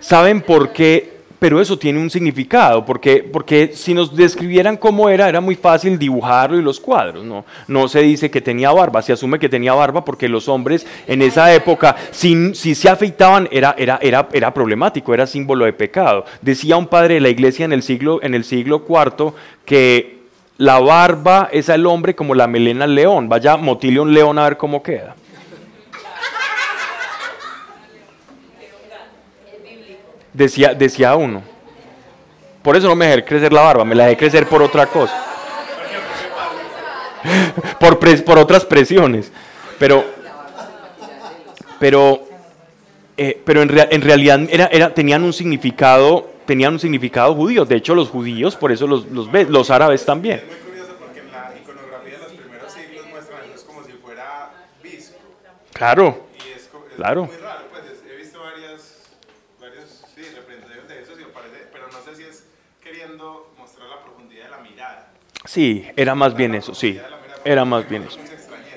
¿Saben por qué? Pero eso tiene un significado, porque, porque si nos describieran cómo era, era muy fácil dibujarlo y los cuadros. No, no se dice que tenía barba, se asume que tenía barba porque los hombres en esa época, si, si se afeitaban, era, era, era, era problemático, era símbolo de pecado. Decía un padre de la iglesia en el siglo, en el siglo IV que la barba es al hombre como la melena al león. Vaya, motile un león a ver cómo queda. Decía, decía uno. Por eso no me dejé crecer la barba, me la dejé crecer por otra cosa. por, por otras presiones. Pero, pero, eh, pero en, en realidad era, era, tenían un significado tenían un significado judío. De hecho, los judíos, por eso los, los, los árabes también. Es muy curioso porque en la iconografía de los primeros siglos muestran a Jesús como si fuera. Claro. Y es, claro. muy raro, pues he visto varias, varias sí, representaciones de pero no sé si es queriendo mostrar la profundidad de la mirada. Sí, era más bien eso, sí. Era más bien eso.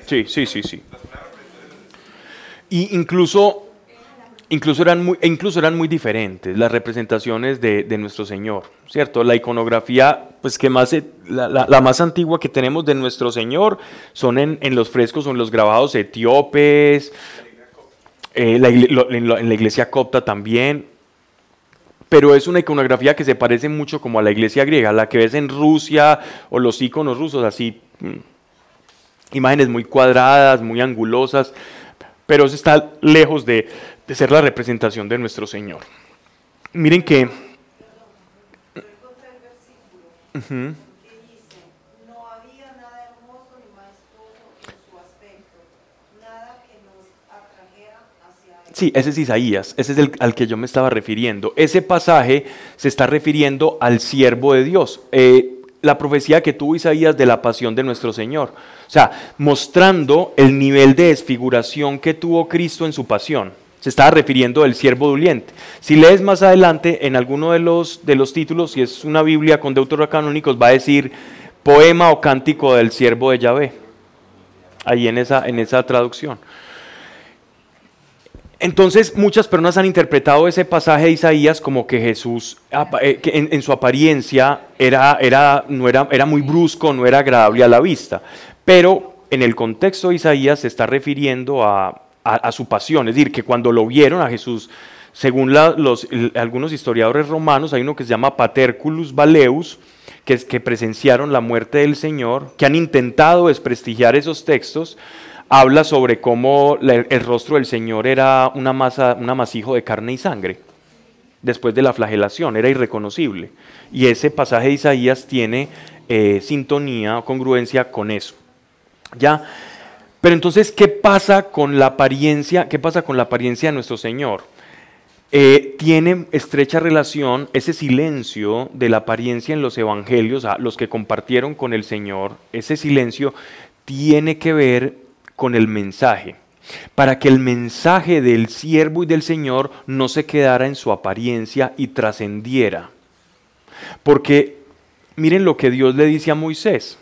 Sí, sí, sí, sí. Y incluso Incluso eran, muy, e incluso eran muy diferentes las representaciones de, nuestro Señor, ¿cierto? La iconografía, pues que más, la, más antigua que tenemos de nuestro Señor son en, los frescos o en los grabados etíopes, eh, en, la, iglesia copta también, pero es una iconografía que se parece mucho como a la iglesia griega, la que ves en Rusia o los iconos rusos, así, mm, imágenes muy cuadradas, muy angulosas, pero eso está lejos de, de ser la representación de nuestro Señor. Miren que... Sí, ese es Isaías, ese es el al que yo me estaba refiriendo. Ese pasaje se está refiriendo al siervo de Dios. Eh, la profecía que tuvo Isaías de la pasión de nuestro Señor. O sea, mostrando el nivel de desfiguración que tuvo Cristo en su pasión. Se estaba refiriendo al siervo doliente. Si lees más adelante en alguno de los, de los títulos, si es una Biblia con deuterocanónicos, va a decir poema o cántico del siervo de Yahvé. Ahí en esa, en esa traducción. Entonces muchas personas han interpretado ese pasaje de Isaías como que Jesús eh, en, su apariencia era, era, no era, era muy brusco, no era agradable a la vista. Pero en el contexto de Isaías se está refiriendo a, a, su pasión. Es decir, que cuando lo vieron a Jesús, según los, algunos historiadores romanos, hay uno que se llama Paterculus Baleus, que, que presenciaron la muerte del Señor, que han intentado desprestigiar esos textos, habla sobre cómo el rostro del Señor era una masa, un amasijo de carne y sangre después de la flagelación, era irreconocible. Y ese pasaje de Isaías tiene eh, sintonía o congruencia con eso. Ya, pero entonces, ¿qué pasa con la apariencia? ¿Qué pasa con la apariencia de nuestro Señor? Eh, tiene estrecha relación ese silencio de la apariencia en los evangelios, a los que compartieron con el Señor, ese silencio tiene que ver con el mensaje, para que el mensaje del siervo y del Señor no se quedara en su apariencia y trascendiera. Porque miren lo que Dios le dice a Moisés,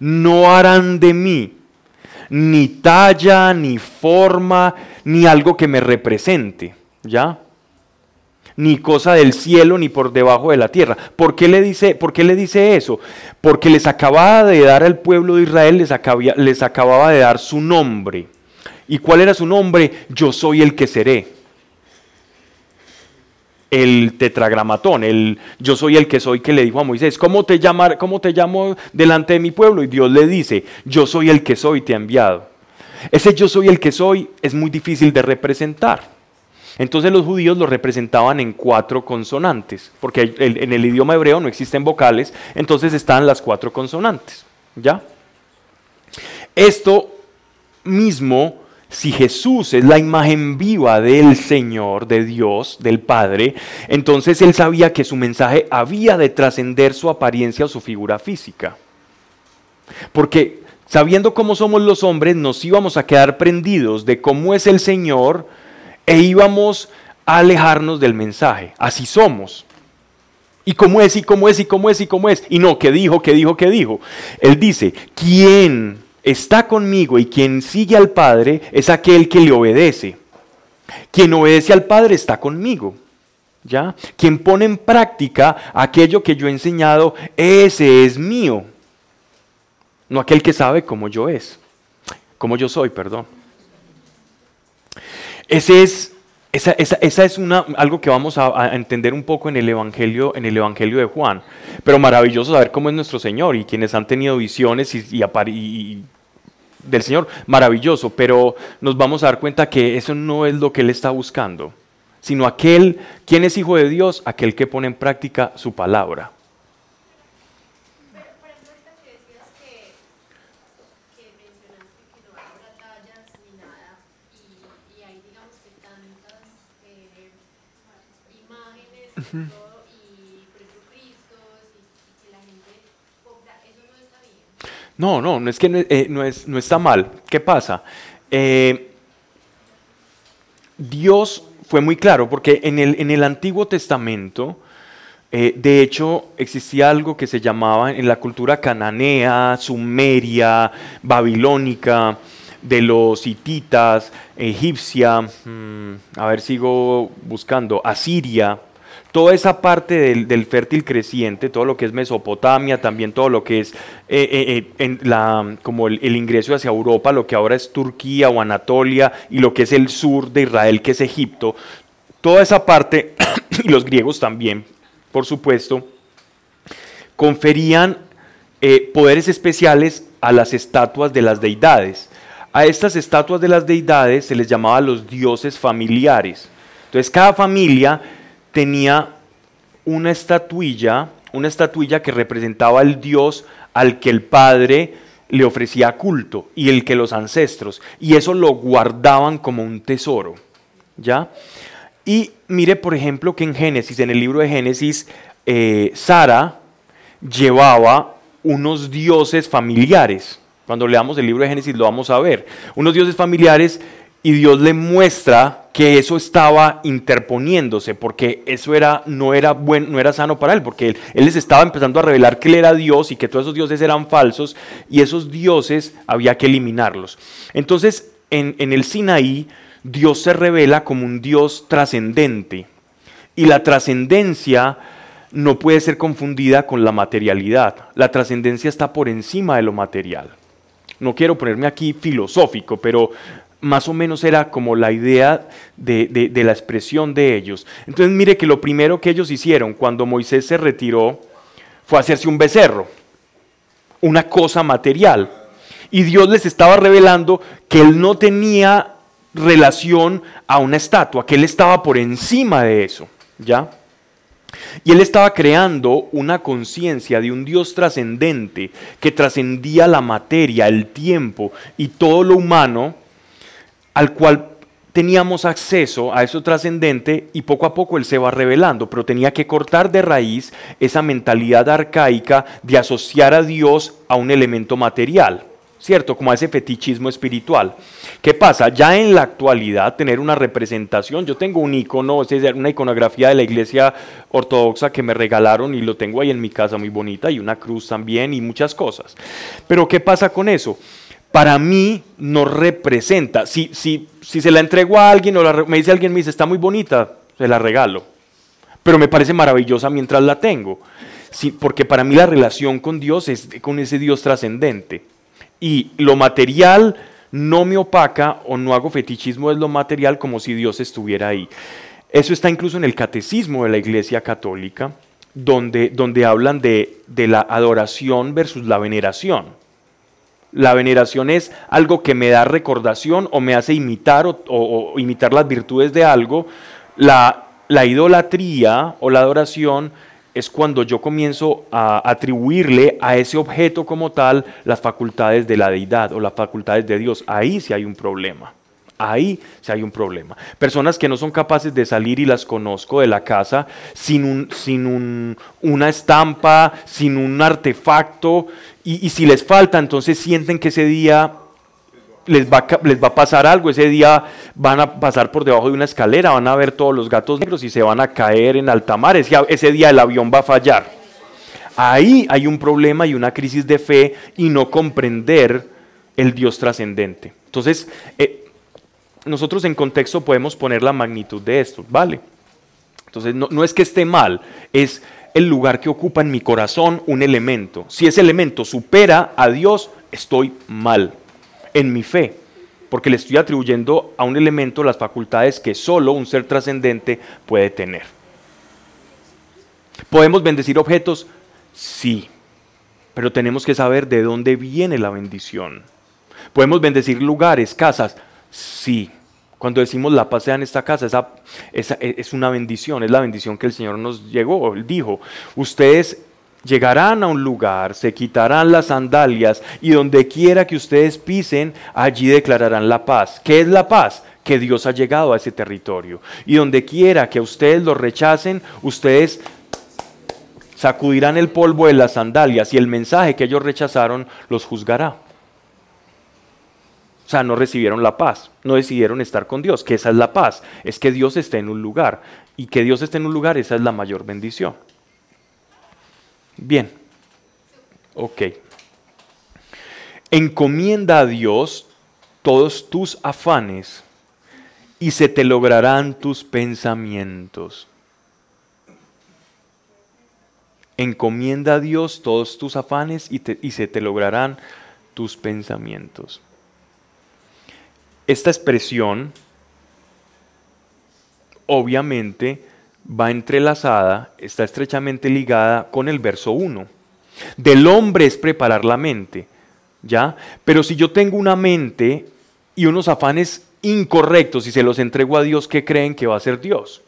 no harán de mí ni talla, ni forma, ni algo que me represente, ¿ya? Ni cosa del cielo, ni por debajo de la tierra. ¿Por qué le dice, por qué le dice eso? Porque les acababa de dar al pueblo de Israel, les, les acababa de dar su nombre. ¿Y cuál era su nombre? Yo soy el que seré el tetragramatón, el yo soy el que soy que le dijo a Moisés, ¿cómo te, llamar, ¿cómo te llamo delante de mi pueblo? Y Dios le dice, yo soy el que soy, te ha enviado. Ese yo soy el que soy es muy difícil de representar. Entonces los judíos lo representaban en cuatro consonantes, porque en el idioma hebreo no existen vocales, entonces están las cuatro consonantes. ¿Ya? Esto mismo si Jesús es la imagen viva del Señor, de Dios, del Padre, entonces él sabía que su mensaje había de trascender su apariencia o su figura física. Porque sabiendo cómo somos los hombres, nos íbamos a quedar prendidos de cómo es el Señor e íbamos a alejarnos del mensaje. Así somos. ¿Y cómo es? ¿Y cómo es? ¿Y cómo es? ¿Y cómo es? Y no, ¿qué dijo? ¿Qué dijo? ¿Qué dijo? Él dice, ¿quién está conmigo y quien sigue al Padre es aquel que le obedece? Quien obedece al Padre está conmigo. ¿Ya? Quien pone en práctica aquello que yo he enseñado, ese es mío. No aquel que sabe cómo yo es. Como yo soy, perdón. Ese es esa, es una, algo que vamos a, entender un poco en el, evangelio, en el Evangelio de Juan. Pero maravilloso saber cómo es nuestro Señor y quienes han tenido visiones y, del Señor, maravilloso. Pero nos vamos a dar cuenta que eso no es lo que Él está buscando, sino aquel, quien es hijo de Dios, aquel que pone en práctica su palabra. No, no, no es que no, eh, es, no está mal. ¿Qué pasa? Eh, Dios fue muy claro, porque en el, en el Antiguo Testamento, eh, de hecho, existía algo que se llamaba en la cultura cananea, sumeria, babilónica, de los hititas, egipcia, mm, a ver, sigo buscando, asiria, toda esa parte del, fértil creciente, todo lo que es Mesopotamia, también todo lo que es eh, eh, eh, como el, ingreso hacia Europa, lo que ahora es Turquía o Anatolia, y lo que es el sur de Israel, que es Egipto, toda esa parte, y los griegos también, por supuesto, conferían poderes especiales a las estatuas de las deidades. A estas estatuas de las deidades se les llamaba los dioses familiares. Entonces cada familia tenía una estatuilla, una estatuilla que representaba al Dios al que el Padre le ofrecía culto y el que los ancestros, y eso lo guardaban como un tesoro, ¿ya? Y mire, por ejemplo, que en Génesis, en el libro de Génesis, eh, Sara llevaba unos dioses familiares. Cuando leamos el libro de Génesis lo vamos a ver. Unos dioses familiares y Dios le muestra que eso estaba interponiéndose, porque eso era, no, era buen, no era sano para él, porque él, les estaba empezando a revelar que él era Dios y que todos esos dioses eran falsos, y esos dioses había que eliminarlos. Entonces, en, en el Sinaí, Dios se revela como un Dios trascendente, y la trascendencia no puede ser confundida con la materialidad. La trascendencia está por encima de lo material. No quiero ponerme aquí filosófico, pero más o menos era como la idea de, la expresión de ellos. Entonces mire que lo primero que ellos hicieron cuando Moisés se retiró fue hacerse un becerro, una cosa material. Y Dios les estaba revelando que él no tenía relación a una estatua, que él estaba por encima de eso, ¿ya? Y él estaba creando una conciencia de un Dios trascendente que trascendía la materia, el tiempo y todo lo humano al cual teníamos acceso a eso trascendente y poco a poco él se va revelando, pero tenía que cortar de raíz esa mentalidad arcaica de asociar a Dios a un elemento material. ¿Cierto? Como a ese fetichismo espiritual. ¿Qué pasa? Ya en la actualidad, tener una representación, yo tengo un icono, una iconografía de la iglesia ortodoxa que me regalaron y lo tengo ahí en mi casa muy bonita, y una cruz también, y muchas cosas. Pero ¿qué pasa con eso? Para mí no representa. Si, si, si se la entrego a alguien o me dice alguien, me dice, está muy bonita, se la regalo. Pero me parece maravillosa mientras la tengo. Sí, porque para mí la relación con Dios es con ese Dios trascendente. Y lo material no me opaca o no hago fetichismo de lo material como si Dios estuviera ahí. Eso está incluso en el catecismo de la Iglesia Católica, donde, donde hablan de, de la adoración versus la veneración. La veneración es algo que me da recordación o me hace imitar o, imitar las virtudes de algo. La, la idolatría o la adoración es cuando yo comienzo a atribuirle a ese objeto como tal las facultades de la deidad o las facultades de Dios. Ahí sí hay un problema. Ahí sí hay un problema. Personas que no son capaces de salir y las conozco de la casa sin, un, sin un, una estampa, sin un artefacto, y, si les falta, entonces sienten que ese día les va, a, pasar algo, ese día van a pasar por debajo de una escalera, van a ver todos los gatos negros y se van a caer en alta mar, ese, día el avión va a fallar. Ahí hay un problema y una crisis de fe y no comprender el Dios trascendente. Entonces, eh, nosotros en contexto podemos poner la magnitud de esto, ¿vale? Entonces, no es que esté mal, es el lugar que ocupa en mi corazón un elemento. Si ese elemento supera a Dios, estoy mal en mi fe, porque le estoy atribuyendo a un elemento las facultades que solo un ser trascendente puede tener. ¿Podemos bendecir objetos? Sí, pero tenemos que saber de dónde viene la bendición. ¿Podemos bendecir lugares, casas? Sí. Cuando decimos la paz sea en esta casa, esa, esa, es una bendición, es la bendición que el Señor nos llegó. Él dijo, ustedes llegarán a un lugar, se quitarán las sandalias y donde quiera que ustedes pisen, allí declararán la paz. ¿Qué es la paz? Que Dios ha llegado a ese territorio. Y donde quiera que ustedes lo rechacen, ustedes sacudirán el polvo de las sandalias y el mensaje que ellos rechazaron los juzgará. O sea, no recibieron la paz, no decidieron estar con Dios, que esa es la paz, es que Dios esté en un lugar. Y que Dios esté en un lugar, esa es la mayor bendición. Bien. Ok. Encomienda a Dios todos tus afanes y se te lograrán tus pensamientos. Encomienda a Dios todos tus afanes y, y, se te lograrán tus pensamientos. Esta expresión obviamente va entrelazada, está estrechamente ligada con el verso 1. Del hombre es preparar la mente, ¿ya? Pero si yo tengo una mente y unos afanes incorrectos y se los entrego a Dios, ¿qué creen que va a ser Dios?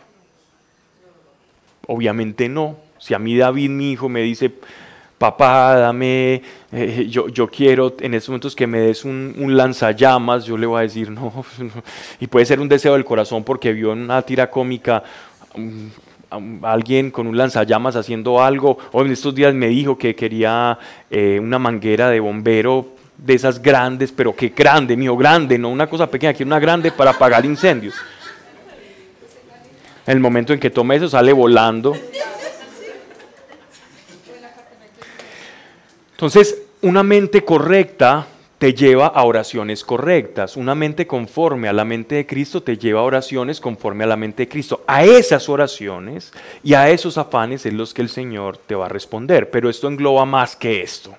Obviamente no. Si a mí David, mi hijo, me dice, papá, dame, eh, yo, yo, quiero en estos momentos que me des un, lanzallamas, yo le voy a decir no, Y puede ser un deseo del corazón porque vio en una tira cómica alguien con un lanzallamas haciendo algo, o en estos días me dijo que quería eh, una manguera de bombero de esas grandes, pero qué grande, mío, grande, no una cosa pequeña, quiero una grande para apagar incendios. En el momento en que toma eso sale volando. Entonces, una mente correcta te lleva a oraciones correctas. Una mente conforme a la mente de Cristo te lleva a oraciones conforme a la mente de Cristo. A esas oraciones y a esos afanes es los que el Señor te va a responder. Pero esto engloba más que esto.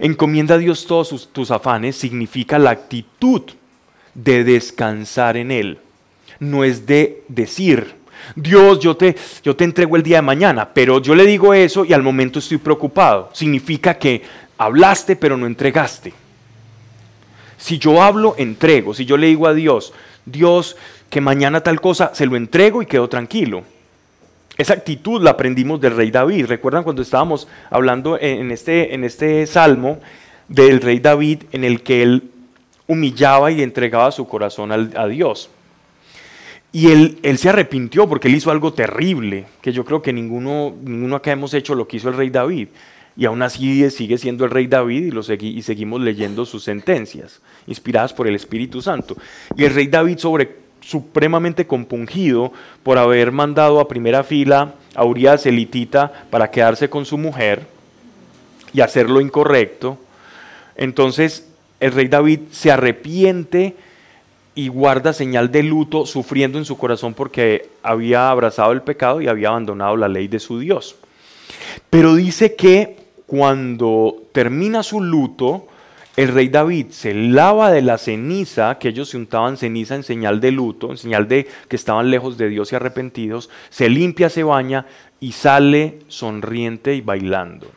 Encomienda a Dios todos tus afanes significa la actitud de descansar en Él. No es de decir, Dios, yo te, yo te entrego el día de mañana, pero yo le digo eso y al momento estoy preocupado. Significa que hablaste pero no entregaste. Si yo hablo, entrego. Si yo le digo a Dios, Dios, que mañana tal cosa, se lo entrego y quedo tranquilo. Esa actitud la aprendimos del rey David. ¿Recuerdan cuando estábamos hablando en este, en este salmo del rey David en el que él humillaba y entregaba su corazón a Dios? Y él, él, se arrepintió porque él hizo algo terrible, que yo creo que ninguno, ninguno acá hemos hecho lo que hizo el rey David y aún así sigue siendo el rey David y, lo y seguimos leyendo sus sentencias, inspiradas por el Espíritu Santo. Y el rey David sobre, supremamente compungido por haber mandado a primera fila a Urias elitita para quedarse con su mujer y hacer lo incorrecto, entonces el rey David se arrepiente y guarda señal de luto, sufriendo en su corazón porque había abrazado el pecado y había abandonado la ley de su Dios. Pero dice que cuando termina su luto, el rey David se lava de la ceniza, que ellos se untaban ceniza en señal de luto, en señal de que estaban lejos de Dios y arrepentidos, se limpia, se baña y sale sonriente y bailando.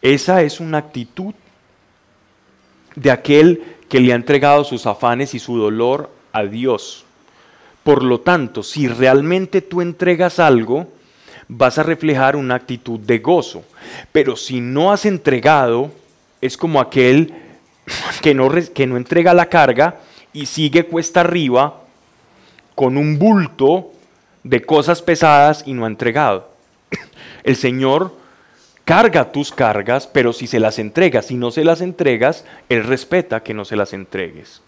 Esa es una actitud de aquel que le ha entregado sus afanes y su dolor a Dios. Por lo tanto, si realmente tú entregas algo, vas a reflejar una actitud de gozo. Pero si no has entregado, es como aquel que no, que no entrega la carga y sigue cuesta arriba con un bulto de cosas pesadas y no ha entregado. El Señor carga tus cargas, pero si se las entregas, si no se las entregas, Él respeta que no se las entregues.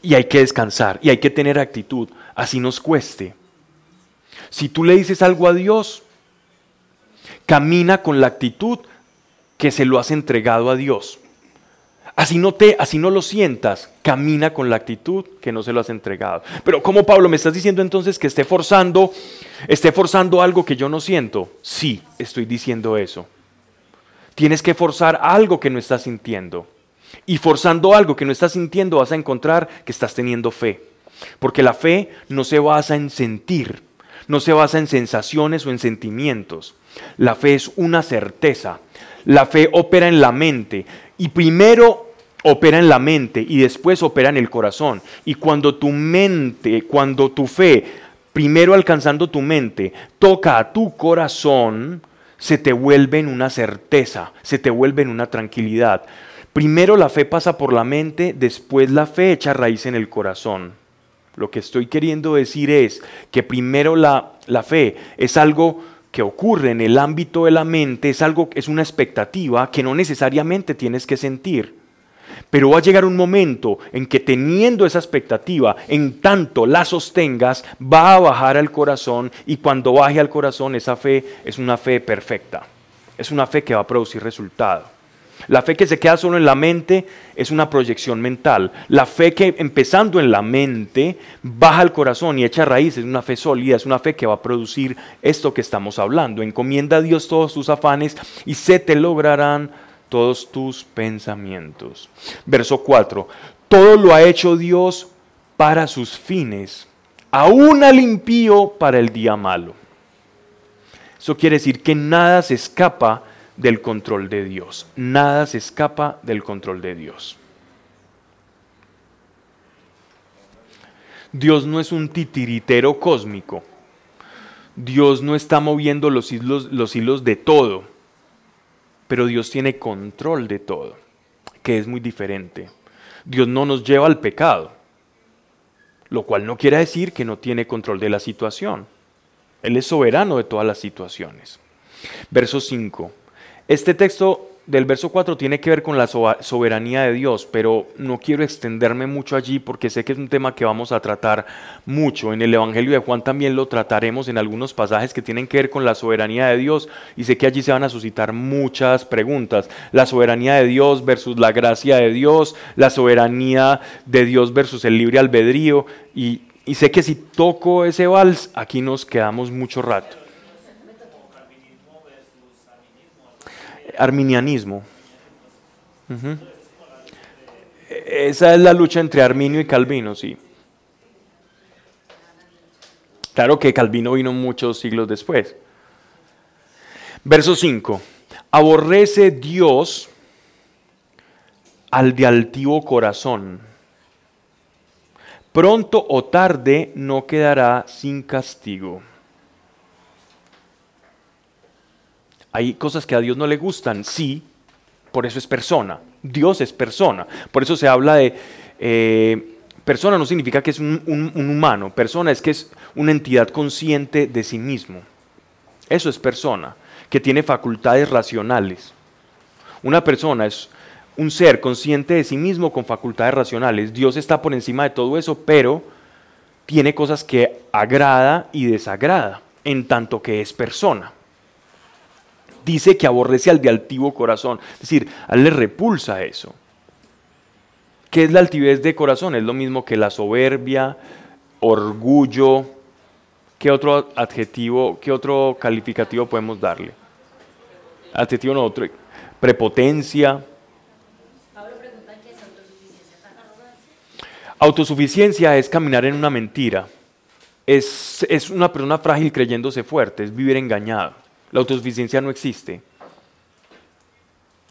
Y hay que descansar y hay que tener actitud, así nos cueste. Si tú le dices algo a Dios, camina con la actitud que se lo has entregado a Dios. Así no te, así no lo sientas, camina con la actitud que no se lo has entregado. Pero ¿cómo Pablo me estás diciendo entonces que esté forzando, esté forzando algo que yo no siento? Sí, estoy diciendo eso. Tienes que forzar algo que no estás sintiendo. Y forzando algo que no estás sintiendo vas a encontrar que estás teniendo fe. Porque la fe no se basa en sentir, no se basa en sensaciones o en sentimientos. La fe es una certeza. La fe opera en la mente. Y primero opera en la mente y después opera en el corazón. Y cuando tu mente, cuando tu fe, primero alcanzando tu mente, toca a tu corazón, se te vuelve en una certeza, se te vuelve en una tranquilidad. Primero la fe pasa por la mente, después la fe echa raíz en el corazón. Lo que estoy queriendo decir es que primero la, la fe es algo que ocurre en el ámbito de la mente, es algo, es una expectativa que no necesariamente tienes que sentir. Pero va a llegar un momento en que teniendo esa expectativa, en tanto la sostengas, va a bajar al corazón y cuando baje al corazón esa fe es una fe perfecta. Es una fe que va a producir resultado. La fe que se queda solo en la mente es una proyección mental. La fe que empezando en la mente baja al corazón y echa raíces es una fe sólida, es una fe que va a producir esto que estamos hablando. Encomienda a Dios todos tus afanes y se te lograrán todos tus pensamientos. Verso 4. Todo lo ha hecho Dios para sus fines, aún al impío para el día malo. Eso quiere decir que nada se escapa del control de Dios. Nada se escapa del control de Dios. Dios no es un titiritero cósmico. Dios no está moviendo los hilos, los hilos de todo pero Dios tiene control de todo, que es muy diferente. Dios no nos lleva al pecado, lo cual no quiere decir que no tiene control de la situación. Él es soberano de todas las situaciones. Verso 5. Este texto del verso 4 tiene que ver con la soberanía de Dios, pero no quiero extenderme mucho allí porque sé que es un tema que vamos a tratar mucho. En el Evangelio de Juan también lo trataremos en algunos pasajes que tienen que ver con la soberanía de Dios y sé que allí se van a suscitar muchas preguntas. La soberanía de Dios versus la gracia de Dios, la soberanía de Dios versus el libre albedrío y, y sé que si toco ese vals, aquí nos quedamos mucho rato. Arminianismo. Esa es la lucha entre Arminio y Calvino, sí. Claro que Calvino vino muchos siglos después. Verso 5. Aborrece Dios al de altivo corazón. Pronto o tarde no quedará sin castigo. Hay cosas que a Dios no le gustan, sí, por eso es persona. Dios es persona. Por eso se habla de... Eh, persona no significa que es un, un humano, persona es que es una entidad consciente de sí mismo. Eso es persona, que tiene facultades racionales. Una persona es un ser consciente de sí mismo con facultades racionales. Dios está por encima de todo eso, pero tiene cosas que agrada y desagrada, en tanto que es persona dice que aborrece al de altivo corazón. Es decir, él le repulsa eso. ¿Qué es la altivez de corazón? Es lo mismo que la soberbia, orgullo. ¿Qué otro adjetivo, qué otro calificativo podemos darle? Adjetivo no, otro. Prepotencia. Autosuficiencia es caminar en una mentira. Es, es una persona frágil creyéndose fuerte, es vivir engañado. La autosuficiencia no existe.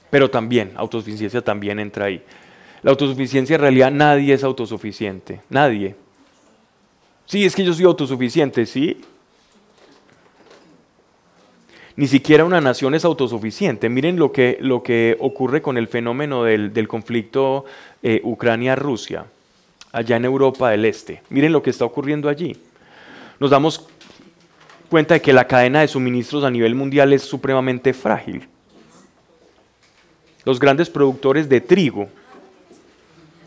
Pero también, autosuficiencia también entra ahí. La autosuficiencia en realidad nadie es autosuficiente, nadie. Sí, es que yo soy autosuficiente, sí. Ni siquiera una nación es autosuficiente. Miren lo que, lo que ocurre con el fenómeno del, conflicto eh, Ucrania-Rusia, allá en Europa del Este. Miren lo que está ocurriendo allí. Nos damos cuenta de que la cadena de suministros a nivel mundial es supremamente frágil. Los grandes productores de trigo,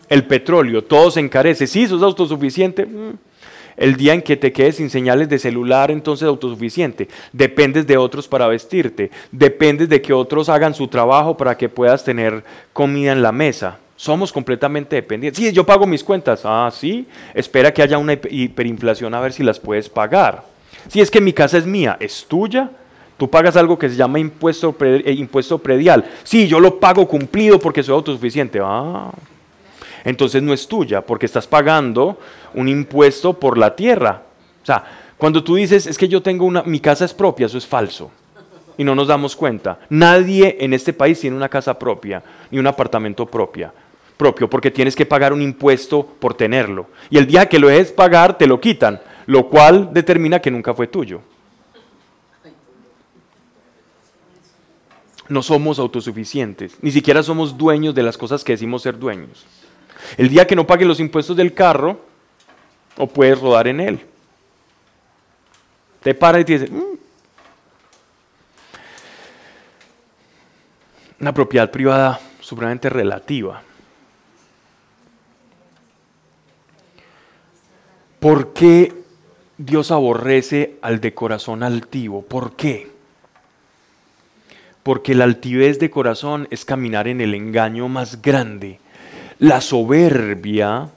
el petróleo, todo se encarece. Sí, eso es autosuficiente. Mm. El día en que te quedes sin señales de celular, entonces autosuficiente. Dependes de otros para vestirte. Dependes de que otros hagan su trabajo para que puedas tener comida en la mesa. Somos completamente dependientes. Sí, yo pago mis cuentas. Ah, sí. Espera que haya una hiperinflación a ver si las puedes pagar. Si es que mi casa es mía, es tuya. Tú pagas algo que se llama impuesto, eh, impuesto predial. Sí, yo lo pago cumplido porque soy autosuficiente. Ah, entonces no es tuya, porque estás pagando un impuesto por la tierra. O sea, cuando tú dices, es que yo tengo una, mi casa es propia, eso es falso. Y no nos damos cuenta. Nadie en este país tiene una casa propia, ni un apartamento propia, propio, porque tienes que pagar un impuesto por tenerlo. Y el día que lo dejes pagar, te lo quitan, lo cual determina que nunca fue tuyo. No somos autosuficientes, ni siquiera somos dueños de las cosas que decimos ser dueños. El día que no pague los impuestos del carro, o puedes rodar en él. Te para y te dice, mm". una propiedad privada supremamente relativa. ¿Por qué Dios aborrece al de corazón altivo? ¿Por qué? Porque la altivez de corazón es caminar en el engaño más grande la soberbia,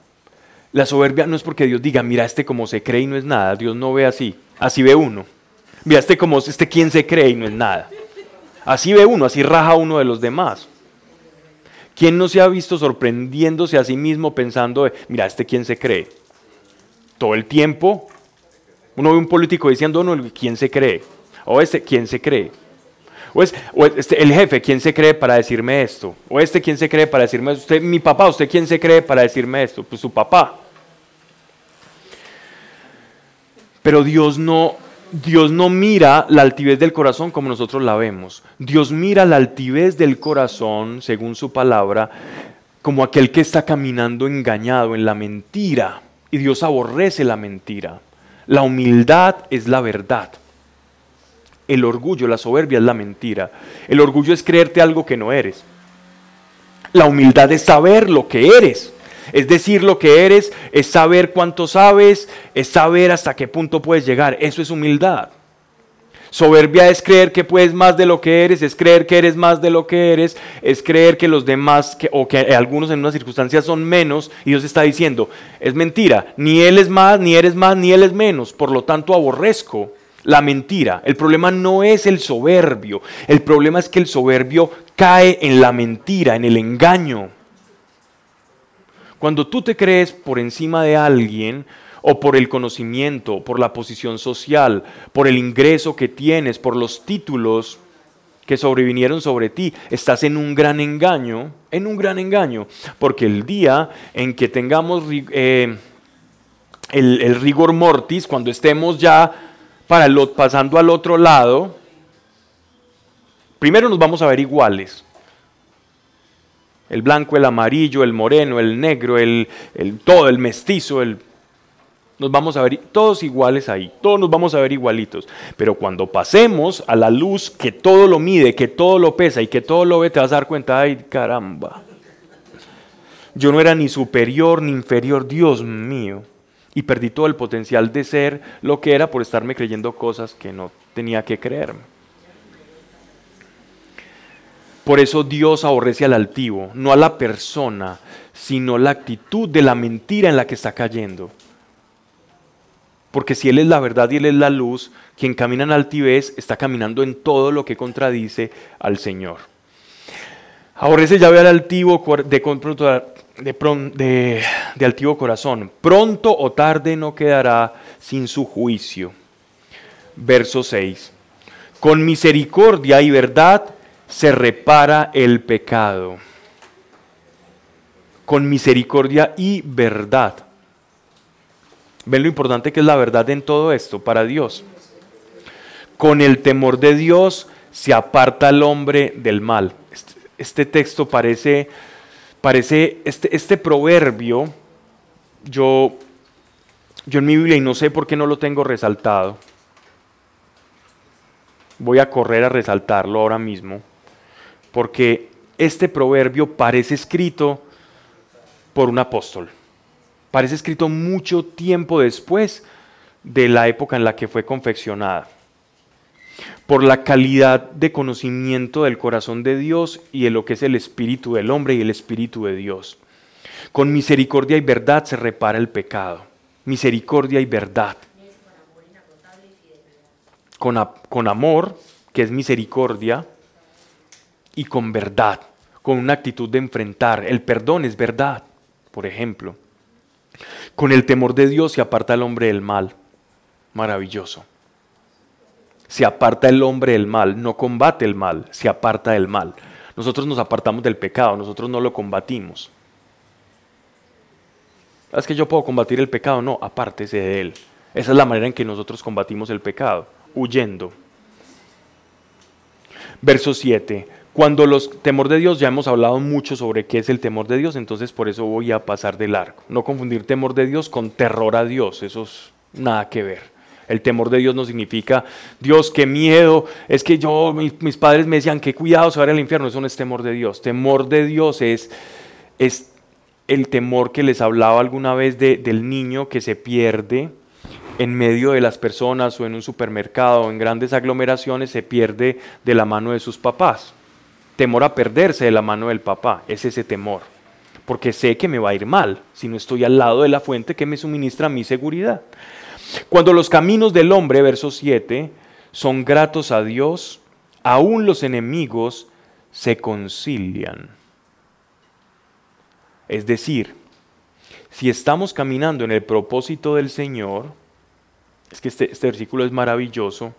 la soberbia no es porque Dios diga, mira este como se cree y no es nada, Dios no ve así, así ve uno. Mira este como este quien se cree y no es nada. Así ve uno, así raja uno de los demás. ¿Quién no se ha visto sorprendiéndose a sí mismo pensando, mira, este quién se cree? Todo el tiempo uno ve un político diciendo, no, ¿quién se cree? O este, ¿quién se cree? O es, este, el jefe, ¿quién se cree para decirme esto? O este, ¿quién se cree para decirme esto? Usted, mi papá, ¿usted quién se cree para decirme esto? Pues su papá. Pero Dios no, Dios no mira la altivez del corazón como nosotros la vemos. Dios mira la altivez del corazón, según su palabra, como aquel que está caminando engañado en la mentira. Y Dios aborrece la mentira. La humildad es la verdad. El orgullo, la soberbia es la mentira. El orgullo es creerte algo que no eres. La humildad es saber lo que eres. Es decir, lo que eres es saber cuánto sabes, es saber hasta qué punto puedes llegar. Eso es humildad. Soberbia es creer que puedes más de lo que eres, es creer que eres más de lo que eres, es creer que los demás, o que algunos en unas circunstancias son menos, y Dios está diciendo, es mentira, ni Él es más, ni eres más, ni Él es menos, por lo tanto aborrezco la mentira. El problema no es el soberbio, el problema es que el soberbio cae en la mentira, en el engaño. Cuando tú te crees por encima de alguien, o por el conocimiento, por la posición social, por el ingreso que tienes, por los títulos que sobrevinieron sobre ti, estás en un gran engaño, en un gran engaño, porque el día en que tengamos eh, el, rigor mortis, cuando estemos ya para pasando al otro lado, primero nos vamos a ver iguales. El blanco, el amarillo, el moreno, el negro, el todo, el mestizo, el, nos vamos a ver todos iguales ahí, todos nos vamos a ver igualitos. Pero cuando pasemos a la luz que todo lo mide, que todo lo pesa y que todo lo ve, te vas a dar cuenta, ay caramba. Yo no era ni superior ni inferior, Dios mío y perdí todo el potencial de ser lo que era por estarme creyendo cosas que no tenía que creerme. Por eso Dios aborrece al altivo, no a la persona, sino la actitud de la mentira en la que está cayendo. Porque si Él es la verdad y Él es la luz, quien camina en altivez está caminando en todo lo que contradice al Señor. Aborrece ya al altivo de de, de, altivo corazón. Pronto o tarde no quedará sin su juicio. Verso 6. Con misericordia y verdad se repara el pecado. Con misericordia y verdad. ¿Ven lo importante que es la verdad en todo esto para Dios? Con el temor de Dios se aparta el hombre del mal. Este, texto parece, parece, este, este proverbio, yo, yo en mi Biblia, y no sé por qué no lo tengo resaltado, voy a correr a resaltarlo ahora mismo, porque este proverbio parece escrito por un apóstol. Parece escrito mucho tiempo después de la época en la que fue confeccionada. Por la calidad de conocimiento del corazón de Dios y de lo que es el espíritu del hombre y el espíritu de Dios. Con misericordia y verdad se repara el pecado. Misericordia y verdad. Con, con amor, que es misericordia, y con verdad, con una actitud de enfrentar. El perdón es verdad, por ejemplo. Con el temor de Dios se aparta el hombre del mal. Maravilloso. Se aparta el hombre del mal, no combate el mal, se aparta del mal. Nosotros nos apartamos del pecado, nosotros no lo combatimos. ¿Es que yo puedo combatir el pecado? No, apártese de él. Esa es la manera en que nosotros combatimos el pecado, huyendo. Verso 7. Cuando los temor de Dios, ya hemos hablado mucho sobre qué es el temor de Dios, entonces por eso voy a pasar de largo. No confundir temor de Dios con terror a Dios, eso es nada que ver. El temor de Dios no significa, Dios, qué miedo, es que yo, mis, padres me decían, qué cuidado se va al infierno, eso no es temor de Dios. Temor de Dios es, es el temor que les hablaba alguna vez de, del niño que se pierde en medio de las personas o en un supermercado o en grandes aglomeraciones, se pierde de la mano de sus papás temor a perderse de la mano del papá, es ese temor, porque sé que me va a ir mal si no estoy al lado de la fuente que me suministra mi seguridad. Cuando los caminos del hombre, verso 7, son gratos a Dios, aún los enemigos se concilian. Es decir, si estamos caminando en el propósito del Señor, es que este, este versículo es maravilloso,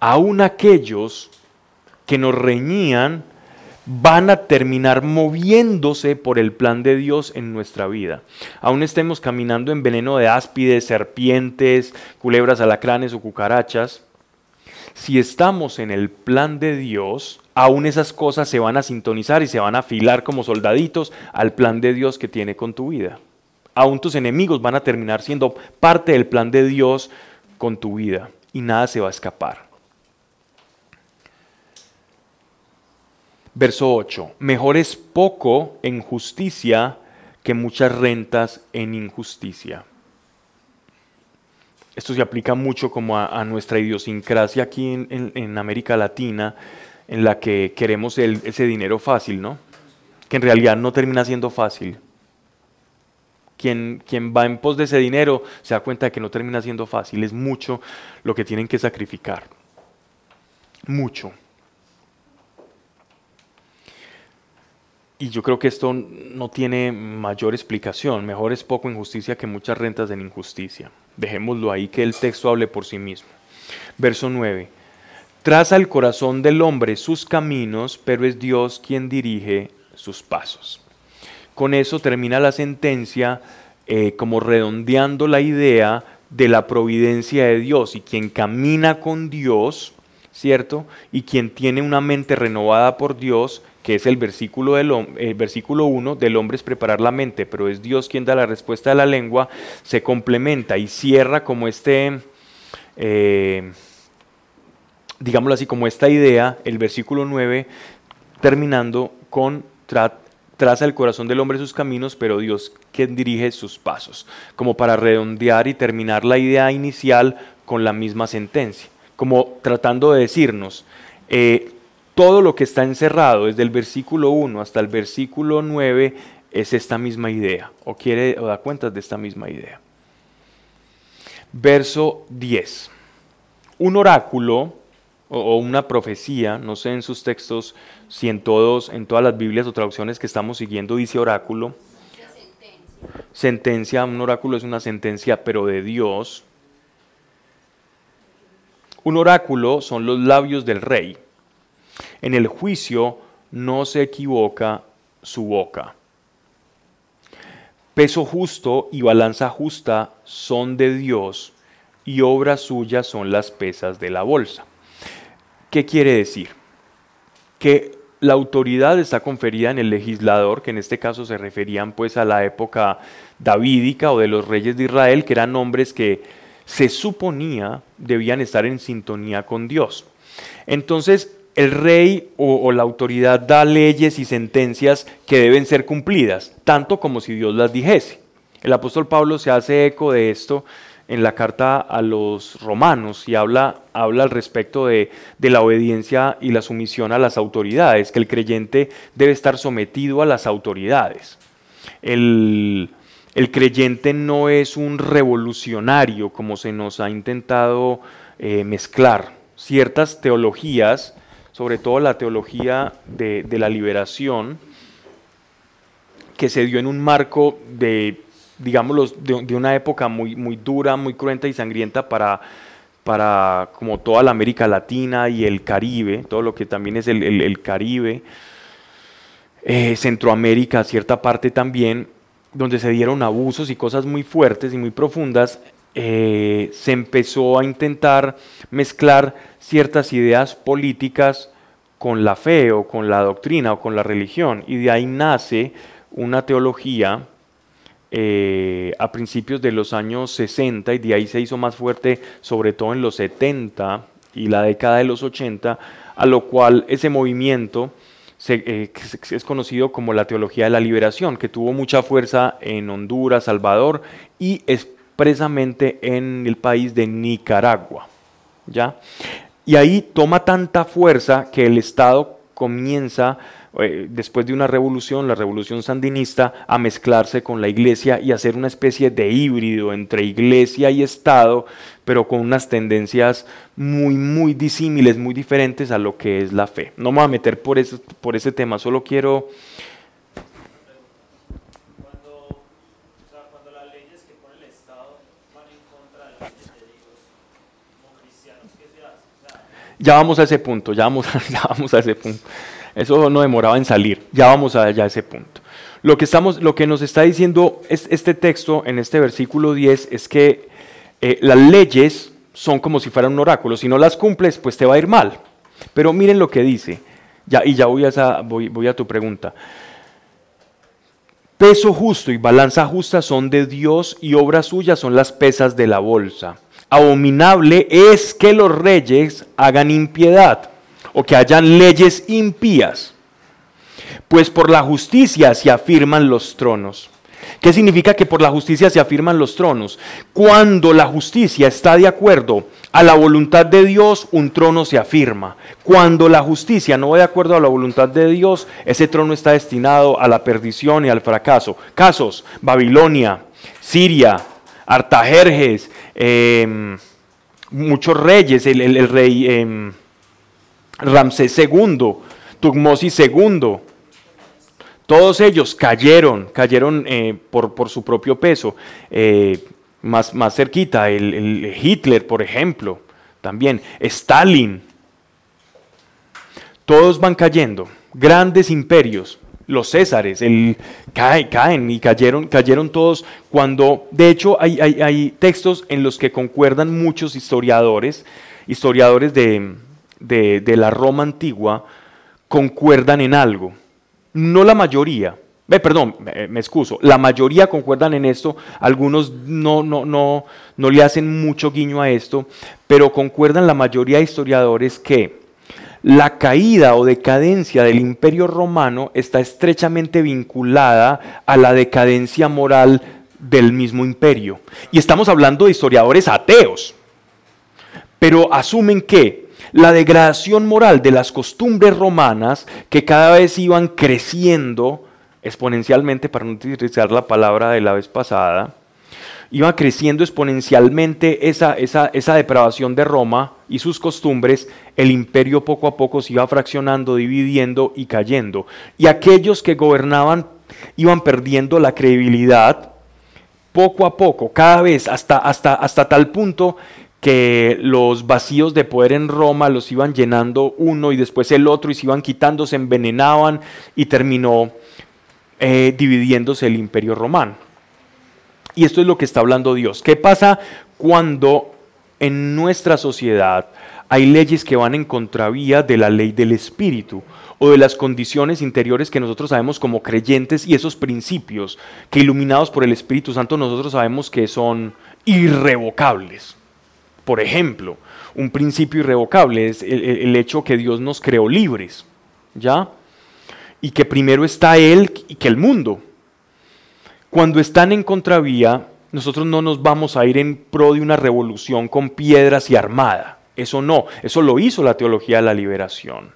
aún aquellos que nos reñían van a terminar moviéndose por el plan de Dios en nuestra vida. Aún estemos caminando en veneno de áspides, serpientes, culebras, alacranes o cucarachas, si estamos en el plan de Dios, aún esas cosas se van a sintonizar y se van a afilar como soldaditos al plan de Dios que tiene con tu vida. Aún tus enemigos van a terminar siendo parte del plan de Dios con tu vida y nada se va a escapar. Verso 8. Mejor es poco en justicia que muchas rentas en injusticia. Esto se aplica mucho como a, nuestra idiosincrasia aquí en, América Latina, en la que queremos ese dinero fácil, ¿no? Que en realidad no termina siendo fácil. Quien, quien va en pos de ese dinero se da cuenta de que no termina siendo fácil. Es mucho lo que tienen que sacrificar. Mucho. Y yo creo que esto no tiene mayor explicación. Mejor es poco injusticia que muchas rentas en injusticia. Dejémoslo ahí que el texto hable por sí mismo. Verso 9. Traza el corazón del hombre sus caminos, pero es Dios quien dirige sus pasos. Con eso termina la sentencia eh, como redondeando la idea de la providencia de Dios y quien camina con Dios, ¿cierto? Y quien tiene una mente renovada por Dios, que es el versículo, del, el versículo 1, del hombre es preparar la mente, pero es Dios quien da la respuesta de la lengua, se complementa y cierra como este, eh, digámoslo así, como esta idea, el versículo 9, terminando con traza el corazón del hombre sus caminos, pero Dios quien dirige sus pasos, como para redondear y terminar la idea inicial con la misma sentencia, como tratando de decirnos, eh, todo lo que está encerrado desde el versículo 1 hasta el versículo 9 es esta misma idea, o quiere o da cuenta de esta misma idea. Verso 10. Un oráculo o una profecía, no sé en sus textos si en todos, en todas las Biblias o traducciones que estamos siguiendo dice oráculo. Sentencia. sentencia, un oráculo es una sentencia, pero de Dios. Un oráculo son los labios del rey. En el juicio no se equivoca su boca. Peso justo y balanza justa son de Dios y obra suya son las pesas de la bolsa. ¿Qué quiere decir? Que la autoridad está conferida en el legislador, que en este caso se referían pues a la época davídica o de los reyes de Israel, que eran hombres que se suponía debían estar en sintonía con Dios. Entonces, el rey o, la autoridad da leyes y sentencias que deben ser cumplidas, tanto como si Dios las dijese. El apóstol Pablo se hace eco de esto en la carta a los romanos y habla, habla al respecto de, la obediencia y la sumisión a las autoridades, que el creyente debe estar sometido a las autoridades. El, creyente no es un revolucionario como se nos ha intentado eh, mezclar. Ciertas teologías sobre todo la teología de, la liberación, que se dio en un marco de, digámoslo, de, una época muy, muy dura, muy cruenta y sangrienta para, para como toda la América Latina y el Caribe, todo lo que también es el, Caribe, eh, Centroamérica, cierta parte también, donde se dieron abusos y cosas muy fuertes y muy profundas, eh, se empezó a intentar mezclar ciertas ideas políticas con la fe o con la doctrina o con la religión. Y de ahí nace una teología eh, a principios de los años 60 y de ahí se hizo más fuerte sobre todo en los 70 y la década de los 80, a lo cual ese movimiento eh, es conocido como la teología de la liberación, que tuvo mucha fuerza en Honduras, Salvador y expresamente en el país de Nicaragua. ¿ya? Y ahí toma tanta fuerza que el Estado comienza, eh, después de una revolución, la revolución sandinista, a mezclarse con la iglesia y hacer una especie de híbrido entre iglesia y Estado, pero con unas tendencias muy, muy disímiles, muy diferentes a lo que es la fe. No me voy a meter por ese, por ese tema, solo quiero Ya vamos a ese punto, ya vamos, ya vamos a ese punto. Eso no demoraba en salir, ya vamos allá a ese punto. Lo que, estamos, lo que nos está diciendo este texto en este versículo 10 es que eh, las leyes son como si fueran un oráculo. Si no las cumples, pues te va a ir mal. Pero miren lo que dice, ya, y ya voy a, voy, voy a tu pregunta. Peso justo y balanza justa son de Dios y obra suya son las pesas de la bolsa abominable es que los reyes hagan impiedad o que hayan leyes impías, pues por la justicia se afirman los tronos. ¿Qué significa que por la justicia se afirman los tronos? Cuando la justicia está de acuerdo a la voluntad de Dios, un trono se afirma. Cuando la justicia no va de acuerdo a la voluntad de Dios, ese trono está destinado a la perdición y al fracaso. Casos, Babilonia, Siria, Artajerjes, em, muchos reyes, el, rey em, Ramsés II, Tutmosis II, todos ellos cayeron, cayeron eh, por, su propio peso. Eh, más, más cerquita, el Hitler, por ejemplo, también, Stalin, todos van cayendo, grandes imperios los Césares, el, caen y cayeron, cayeron todos cuando, de hecho, hay, textos en los que concuerdan muchos historiadores, historiadores de, de, la Roma antigua, concuerdan en algo. No la mayoría, perdón, me, excuso, la mayoría concuerdan en esto, algunos no, no, no, no le hacen mucho guiño a esto, pero concuerdan la mayoría de historiadores que la caída o decadencia del imperio romano está estrechamente vinculada a la decadencia moral del mismo imperio. Y estamos hablando de historiadores ateos, pero asumen que la degradación moral de las costumbres romanas, que cada vez iban creciendo exponencialmente, para no utilizar la palabra de la vez pasada, iba creciendo exponencialmente esa, esa, esa depravación de Roma y sus costumbres, el imperio poco a poco se iba fraccionando, dividiendo y cayendo. Y aquellos que gobernaban iban perdiendo la credibilidad poco a poco, cada vez, hasta, hasta, hasta tal punto que los vacíos de poder en Roma los iban llenando uno y después el otro y se iban quitando, se envenenaban y terminó eh, dividiéndose el imperio romano. Y esto es lo que está hablando Dios. ¿Qué pasa cuando en nuestra sociedad hay leyes que van en contravía de la ley del Espíritu o de las condiciones interiores que nosotros sabemos como creyentes y esos principios que iluminados por el Espíritu Santo nosotros sabemos que son irrevocables. Por ejemplo, un principio irrevocable es el, hecho que Dios nos creó libres, ¿ya? Y que primero está Él y que el mundo. Cuando están en contravía, nosotros no nos vamos a ir en pro de una revolución con piedras y armada. Eso no, eso lo hizo la teología de la liberación.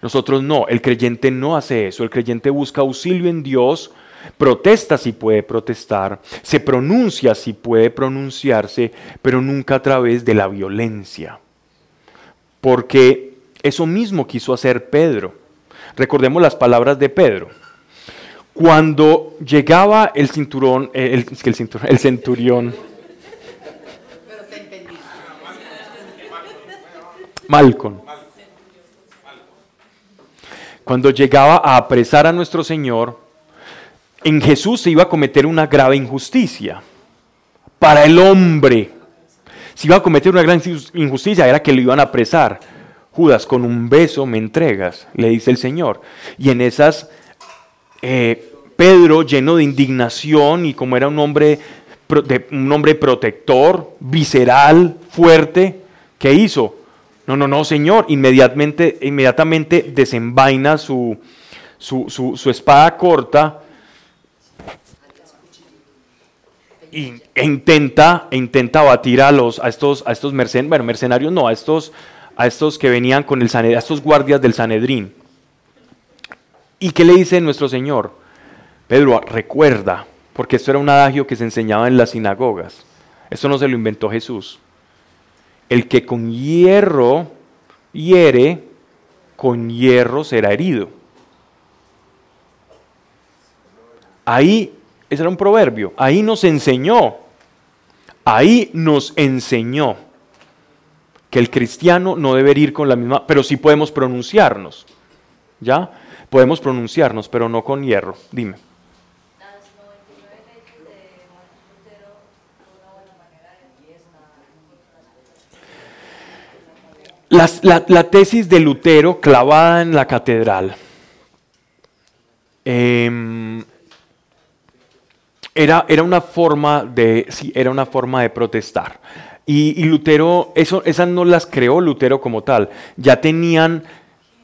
Nosotros no, el creyente no hace eso, el creyente busca auxilio en Dios Protesta si puede protestar, se pronuncia si puede pronunciarse, pero nunca a través de la violencia. Porque eso mismo quiso hacer Pedro. Recordemos las palabras de Pedro. Cuando llegaba el cinturón, el, el, cinturón, el centurión, Malcon. Cuando llegaba a apresar a nuestro Señor, en Jesús se iba a cometer una grave injusticia. Para el hombre, se iba a cometer una gran injusticia, era que lo iban a apresar. Judas, con un beso me entregas, le dice el Señor. Y en esas, eh, Pedro, lleno de indignación y como era un hombre, un hombre protector, visceral, fuerte, ¿qué hizo? No, no, no, Señor. Inmediatamente, inmediatamente desenvaina su, su, su espada corta e intenta, e intenta batir a, los, a estos, a estos mercenarios, no, a estos, a estos que venían con el Sanedrín, a estos guardias del Sanedrín. ¿Y qué le dice nuestro Señor? Pedro, recuerda, porque esto era un adagio que se enseñaba en las sinagogas. Esto no se lo inventó Jesús. El que con hierro hiere, con hierro será herido. Ahí ese era un proverbio. Ahí nos enseñó, ahí nos enseñó que el cristiano no debe ir con la misma, pero sí podemos pronunciarnos. ¿Ya? Podemos pronunciarnos, pero no con hierro. Dime. la, tesis de Lutero clavada en la catedral eh, era, era, una forma de, sí, era una forma de protestar. Y, Lutero, eso, esas no las creó Lutero como tal. Ya tenían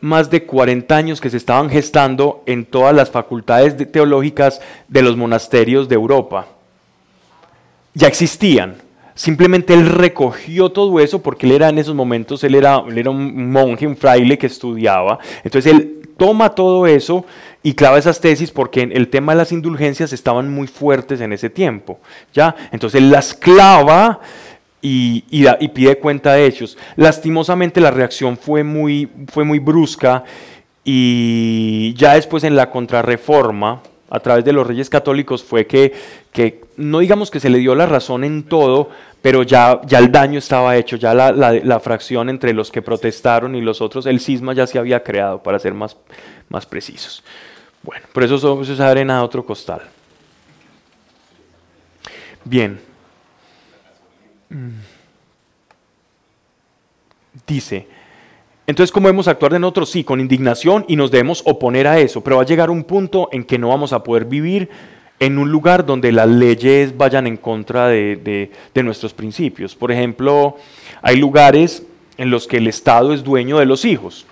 más de 40 años que se estaban gestando en todas las facultades teológicas de los monasterios de Europa. Ya existían. Simplemente él recogió todo eso porque él era en esos momentos, él era, él era un monje, un fraile que estudiaba. Entonces él toma todo eso y clava esas tesis porque el tema de las indulgencias estaban muy fuertes en ese tiempo. ¿ya? Entonces él las clava y, pide cuenta de ellos. Lastimosamente la reacción fue muy, fue muy brusca y ya después en la contrarreforma, a través de los reyes católicos, fue que, que no digamos que se le dio la razón en todo, pero ya, ya el daño estaba hecho, ya la, la, fracción entre los que protestaron y los otros, el cisma ya se había creado, para ser más, más precisos. Bueno, por eso, eso es arena a otro costal. Bien. Dice, entonces, ¿cómo debemos actuar de nosotros? Sí, con indignación y nos debemos oponer a eso, pero va a llegar un punto en que no vamos a poder vivir en un lugar donde las leyes vayan en contra de, nuestros principios. Por ejemplo, hay lugares en los que el Estado es dueño de los hijos.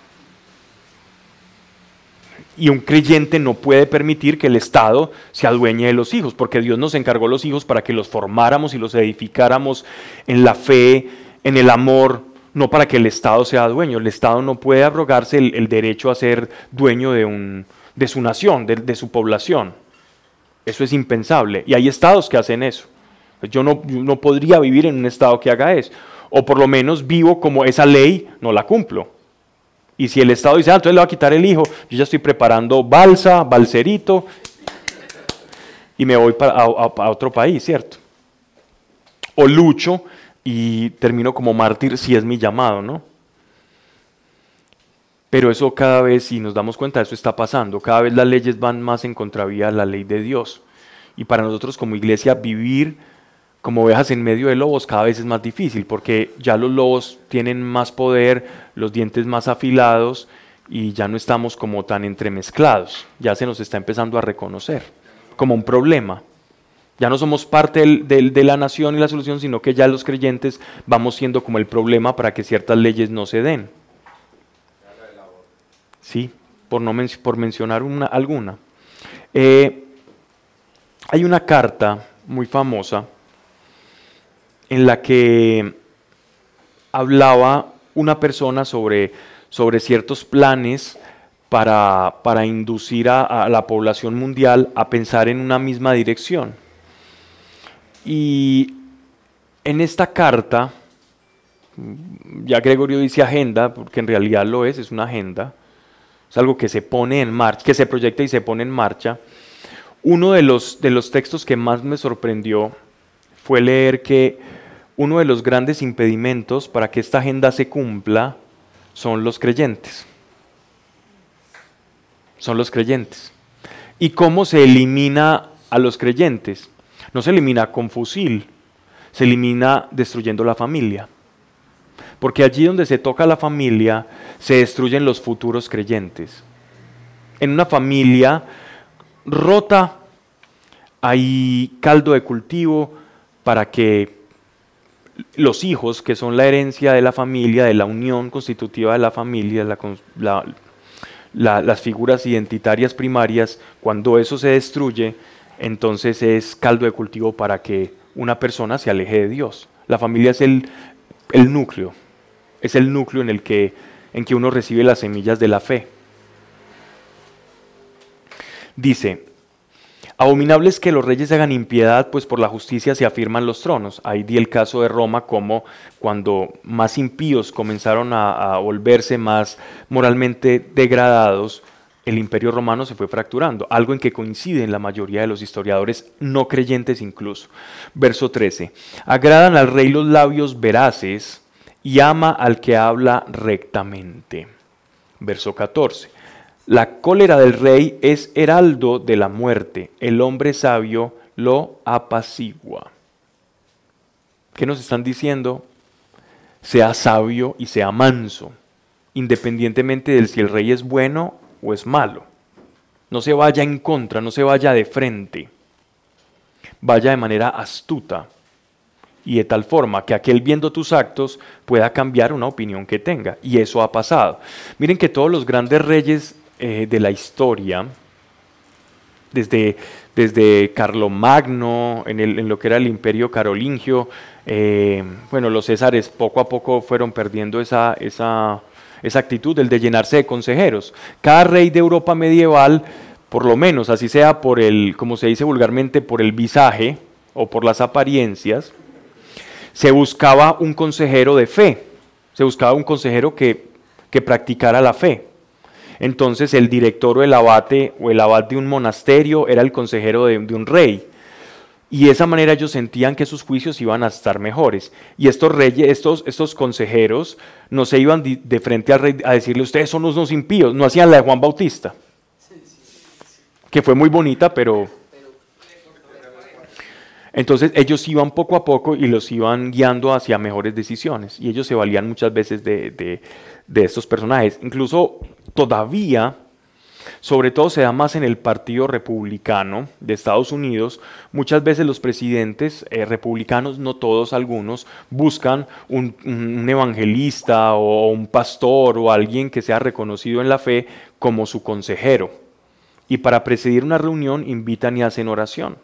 Y un creyente no puede permitir que el Estado se adueñe de los hijos, porque Dios nos encargó los hijos para que los formáramos y los edificáramos en la fe, en el amor, no para que el Estado sea dueño. El Estado no puede abrogarse el, derecho a ser dueño de, un, de su nación, de su población. Eso es impensable. Y hay estados que hacen eso. Yo no, no podría vivir en un estado que haga eso. O por lo menos vivo como esa ley no la cumplo. Y si el Estado dice, ah, entonces le va a quitar el hijo, yo ya estoy preparando balsa, balserito, y me voy para, a, otro país, ¿cierto? O lucho y termino como mártir si es mi llamado, ¿no? Pero eso cada vez, si nos damos cuenta, eso está pasando. Cada vez las leyes van más en contravía a la ley de Dios. Y para nosotros como iglesia vivir como ovejas en medio de lobos cada vez es más difícil porque ya los lobos tienen más poder, los dientes más afilados y ya no estamos como tan entremezclados, ya se nos está empezando a reconocer como un problema. Ya no somos parte de la nación y la solución, sino que ya los creyentes vamos siendo como el problema para que ciertas leyes no se den. Sí, por, no por mencionar una, alguna. Eh, hay una carta muy famosa en la que hablaba una persona sobre, sobre ciertos planes para, para inducir a, la población mundial a pensar en una misma dirección. Y en esta carta, ya Gregorio dice agenda, porque en realidad lo es, es una agenda, es algo que se pone en marcha, que se proyecta y se pone en marcha. Uno de los, de los textos que más me sorprendió fue leer que uno de los grandes impedimentos para que esta agenda se cumpla son los creyentes. Son los creyentes. ¿Y cómo se elimina a los creyentes? No se elimina con fusil, se elimina destruyendo la familia. Porque allí donde se toca la familia, se destruyen los futuros creyentes. En una familia rota hay caldo de cultivo para que los hijos, que son la herencia de la familia, de la unión constitutiva de la familia, las figuras identitarias primarias, cuando eso se destruye, entonces es caldo de cultivo para que una persona se aleje de Dios. La familia es el, el núcleo, es el núcleo en el que, en que uno recibe las semillas de la fe. Dice, Abominable es que los reyes hagan impiedad, pues por la justicia se afirman los tronos. Ahí di el caso de Roma como cuando más impíos comenzaron a, volverse más moralmente degradados, el imperio romano se fue fracturando, algo en que coinciden la mayoría de los historiadores no creyentes incluso. Verso 13. Agradan al rey los labios veraces y ama al que habla rectamente. Verso 14. La cólera del rey es heraldo de la muerte. El hombre sabio lo apacigua. ¿Qué nos están diciendo? Sea sabio y sea manso, independientemente de si el rey es bueno o es malo. No se vaya en contra, no se vaya de frente. Vaya de manera astuta y de tal forma que aquel viendo tus actos pueda cambiar una opinión que tenga. Y eso ha pasado. Miren que todos los grandes reyes eh, de la historia, desde, desde Carlomagno, en, en lo que era el imperio carolingio, eh, bueno, los césares poco a poco fueron perdiendo esa, esa, esa actitud, el de llenarse de consejeros. Cada rey de Europa medieval, por lo menos, así sea por el, como se dice vulgarmente, por el visaje o por las apariencias, se buscaba un consejero de fe, se buscaba un consejero que, que practicara la fe. Entonces el director o el abate o el abad de un monasterio era el consejero de, un rey. Y de esa manera ellos sentían que sus juicios iban a estar mejores. Y estos reyes, estos, estos consejeros, no se iban de, frente al rey a decirle, ustedes son unos impíos, no hacían la de Juan Bautista, que fue muy bonita, pero... Entonces ellos iban poco a poco y los iban guiando hacia mejores decisiones. Y ellos se valían muchas veces de estos personajes. Incluso todavía, sobre todo se da más en el Partido Republicano de Estados Unidos, muchas veces los presidentes eh, republicanos, no todos, algunos, buscan un, un evangelista o un pastor o alguien que sea reconocido en la fe como su consejero. Y para presidir una reunión invitan y hacen oración.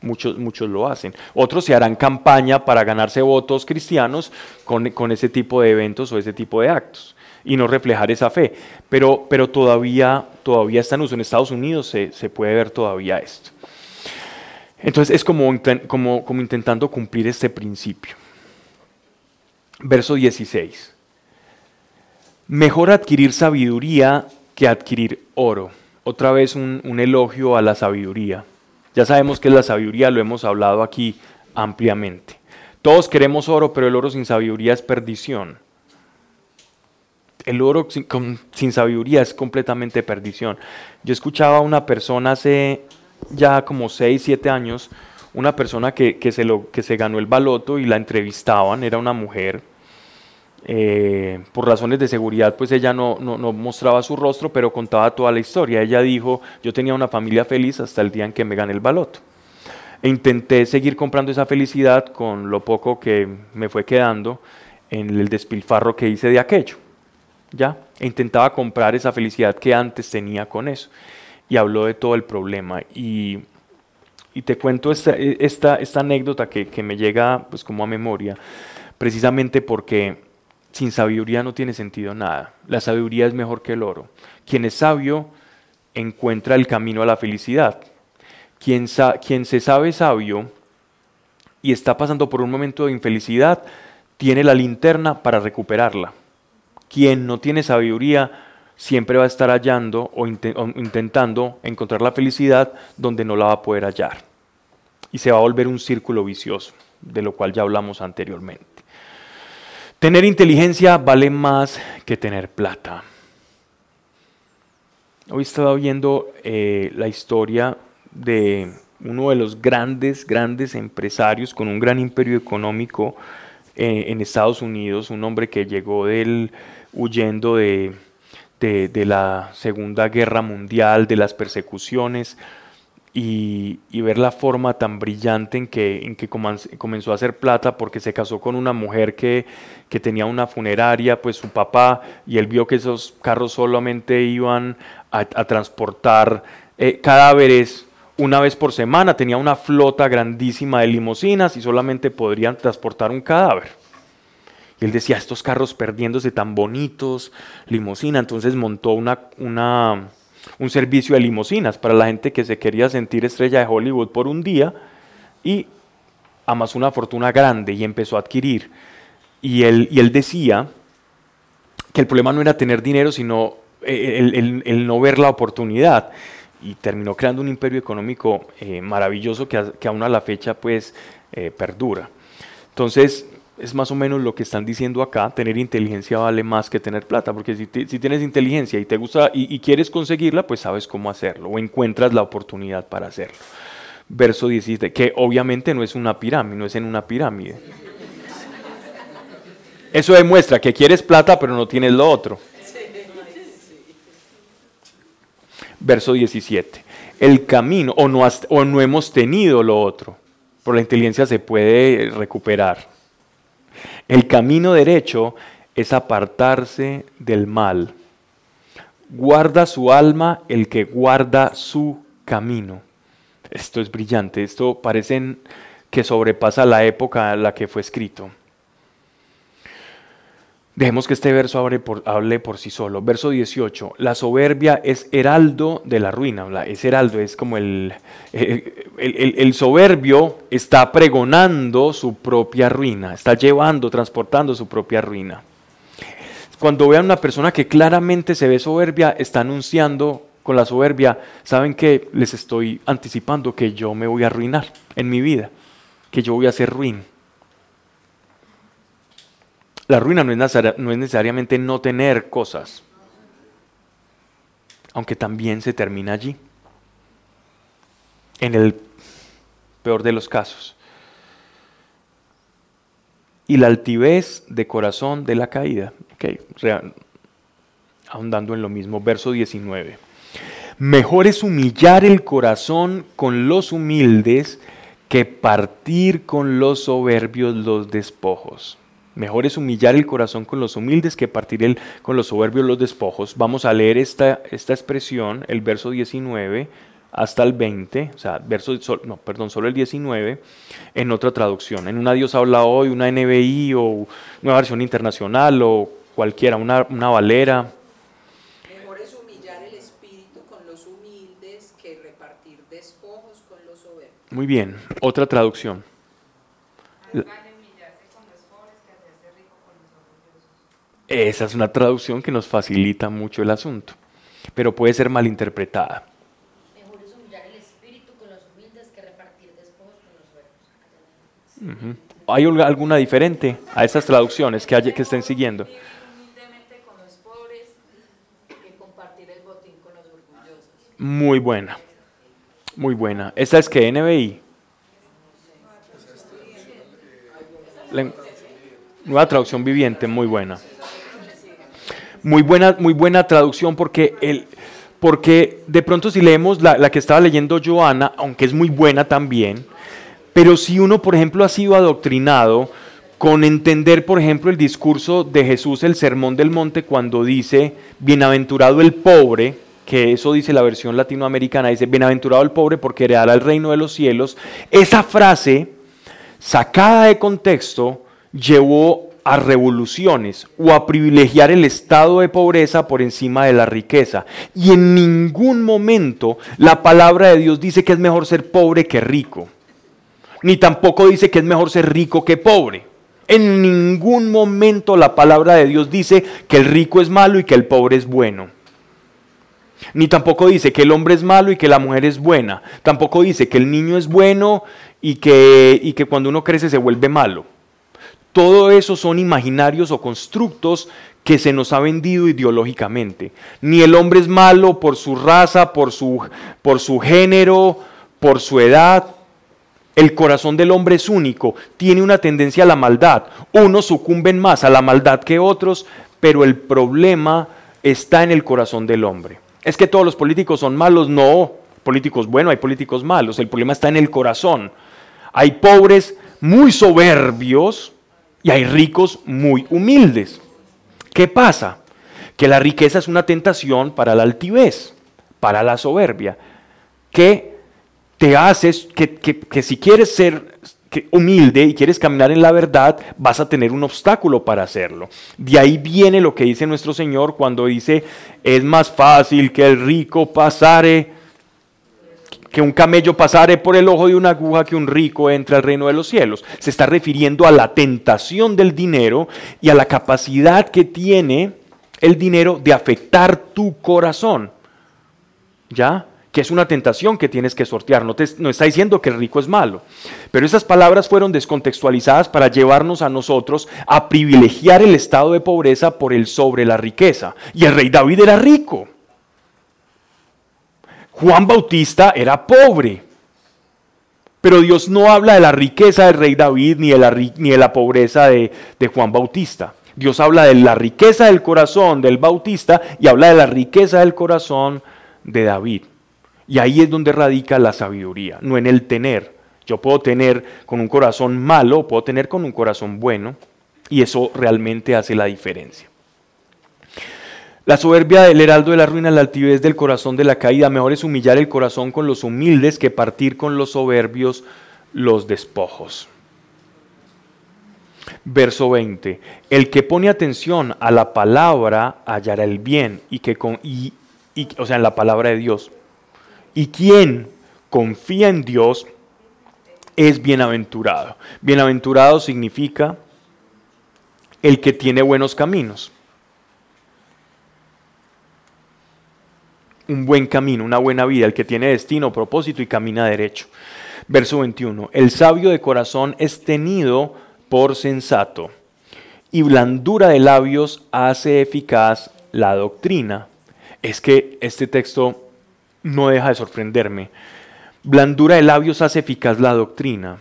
Muchos, muchos lo hacen. Otros se harán campaña para ganarse votos cristianos con, con, ese tipo de eventos o ese tipo de actos y no reflejar esa fe. Pero, pero todavía, todavía está en uso. En Estados Unidos se, se puede ver todavía esto. Entonces es como, como, como intentando cumplir este principio. Verso 16. Mejor adquirir sabiduría que adquirir oro. Otra vez un, un elogio a la sabiduría. Ya sabemos que la sabiduría, lo hemos hablado aquí ampliamente. Todos queremos oro, pero el oro sin sabiduría es perdición el oro sin, sabiduría es completamente perdición. Yo escuchaba a una persona hace ya como 6, 7 años, una persona que, se ganó el baloto y la entrevistaban, era una mujer. Eh, por razones de seguridad, pues ella no, no, no, mostraba su rostro, pero contaba toda la historia. Ella dijo, yo tenía una familia feliz hasta el día en que me gané el baloto. E intenté seguir comprando esa felicidad con lo poco que me fue quedando en el despilfarro que hice de aquello. ¿Ya? E intentaba comprar esa felicidad que antes tenía con eso. Y habló de todo el problema. Y, y te cuento esta, esta, anécdota que, que, me llega pues como a memoria, precisamente porque sin sabiduría no tiene sentido nada. La sabiduría es mejor que el oro. Quien es sabio encuentra el camino a la felicidad. Quien, quien se sabe sabio y está pasando por un momento de infelicidad, tiene la linterna para recuperarla. Quien no tiene sabiduría siempre va a estar hallando o, intentando encontrar la felicidad donde no la va a poder hallar. Y se va a volver un círculo vicioso, de lo cual ya hablamos anteriormente. Tener inteligencia vale más que tener plata. Hoy estaba viendo eh, la historia de uno de los grandes, grandes empresarios con un gran imperio económico eh, en Estados Unidos, un hombre que llegó del, huyendo de, de, la Segunda Guerra Mundial, de las persecuciones, y, ver la forma tan brillante en que, en que comenzó a hacer plata porque se casó con una mujer que, que, tenía una funeraria, pues su papá, y él vio que esos carros solamente iban a, transportar eh, cadáveres una vez por semana, tenía una flota grandísima de limusinas y solamente podrían transportar un cadáver. Él decía, estos carros perdiéndose tan bonitos, limosina, entonces montó una, una, un servicio de limosinas para la gente que se quería sentir estrella de Hollywood por un día y amasó una fortuna grande y empezó a adquirir. Y él, y él decía que el problema no era tener dinero, sino el, el no ver la oportunidad y terminó creando un imperio económico eh, maravilloso que, que, aún a la fecha pues eh, perdura. Entonces, es más o menos lo que están diciendo acá, tener inteligencia vale más que tener plata, porque si, tienes inteligencia y te gusta y, quieres conseguirla, pues sabes cómo hacerlo o encuentras la oportunidad para hacerlo. Verso 17, que obviamente no es una pirámide, no es en una pirámide. Eso demuestra que quieres plata pero no tienes lo otro. verso 17. El camino, o no, o no hemos tenido lo otro, por la inteligencia se puede recuperar. El camino derecho es apartarse del mal. Guarda su alma el que guarda su camino. Esto es brillante, esto parece que sobrepasa la época en la que fue escrito. Dejemos que este verso hable por, sí solo. Verso 18. La soberbia es heraldo de la ruina. Es heraldo, es como el, el, el, soberbio está pregonando su propia ruina, está llevando, transportando su propia ruina. Cuando vean una persona que claramente se ve soberbia, está anunciando con la soberbia, saben que les estoy anticipando que yo me voy a arruinar en mi vida, que yo voy a ser ruin. La ruina no es, necesariamente no tener cosas, aunque también se termina allí, en el peor de los casos. Y la altivez de corazón de la caída. Okay, ahondando en lo mismo, verso 19. Mejor es humillar el corazón con los humildes que partir con los soberbios los despojos. Mejor es humillar el corazón con los humildes que partir el, con los soberbios los despojos. Vamos a leer esta, esta expresión, el verso 19 hasta el 20, o sea, verso, no, perdón, solo el 19, en otra traducción. En una Dios habla hoy, una NBI o una versión internacional o cualquiera, una, una valera. Mejor es humillar el espíritu con los humildes que repartir despojos con los soberbios. Muy bien, otra traducción. Esa es una traducción que nos facilita mucho el asunto, pero puede ser malinterpretada. Mejor es humillar el espíritu con los humildes que repartir despojos con los buenos. ¿Hay alguna diferente a esas traducciones que, hay, que estén siguiendo? Muy buena, muy buena. ¿Esta es que NBI? nueva traducción viviente, muy buena. Muy buena, muy buena traducción porque, el, porque de pronto si leemos la, la que estaba leyendo Joana, aunque es muy buena también, pero si uno, por ejemplo, ha sido adoctrinado con entender, por ejemplo, el discurso de Jesús, el Sermón del Monte, cuando dice, bienaventurado el pobre, que eso dice la versión latinoamericana, dice, bienaventurado el pobre porque heredará el reino de los cielos, esa frase, sacada de contexto, llevó a revoluciones o a privilegiar el estado de pobreza por encima de la riqueza. Y en ningún momento la palabra de Dios dice que es mejor ser pobre que rico. Ni tampoco dice que es mejor ser rico que pobre. En ningún momento la palabra de Dios dice que el rico es malo y que el pobre es bueno. Ni tampoco dice que el hombre es malo y que la mujer es buena. Tampoco dice que el niño es bueno y que, y que cuando uno crece se vuelve malo. Todo eso son imaginarios o constructos que se nos ha vendido ideológicamente. Ni el hombre es malo por su raza, por su, por su género, por su edad. El corazón del hombre es único, tiene una tendencia a la maldad. Unos sucumben más a la maldad que otros, pero el problema está en el corazón del hombre. Es que todos los políticos son malos, no. Políticos buenos, hay políticos malos. El problema está en el corazón. Hay pobres muy soberbios y hay ricos muy humildes. ¿Qué pasa? Que la riqueza es una tentación para la altivez, para la soberbia, que te haces que, si quieres ser humilde y quieres caminar en la verdad, vas a tener un obstáculo para hacerlo. De ahí viene lo que dice nuestro Señor cuando dice, es más fácil que el rico pasare, que un camello pasare por el ojo de una aguja que un rico entre al reino de los cielos. Se está refiriendo a la tentación del dinero y a la capacidad que tiene el dinero de afectar tu corazón. ¿Ya? que es una tentación que tienes que sortear. No, no está diciendo que el rico es malo. Pero esas palabras fueron descontextualizadas para llevarnos a nosotros a privilegiar el estado de pobreza por el sobre la riqueza. Y el rey David era rico. Juan Bautista era pobre. Pero Dios no habla de la riqueza del rey David ni de la, ni de la pobreza de, de Juan Bautista. Dios habla de la riqueza del corazón del Bautista y habla de la riqueza del corazón de David. Y ahí es donde radica la sabiduría, no en el tener. Yo puedo tener con un corazón malo, puedo tener con un corazón bueno, y eso realmente hace la diferencia. La soberbia del heraldo de la ruina, la altivez del corazón de la caída. Mejor es humillar el corazón con los humildes que partir con los soberbios los despojos. Verso 20. El que pone atención a la palabra hallará el bien, y que con, y, o sea, en la palabra de Dios. Y quien confía en Dios es bienaventurado. Bienaventurado significa el que tiene buenos caminos. Un buen camino, una buena vida, el que tiene destino, propósito y camina derecho. Verso 21. El sabio de corazón es tenido por sensato y blandura de labios hace eficaz la doctrina. Es que este texto no deja de sorprenderme. Blandura de labios hace eficaz la doctrina.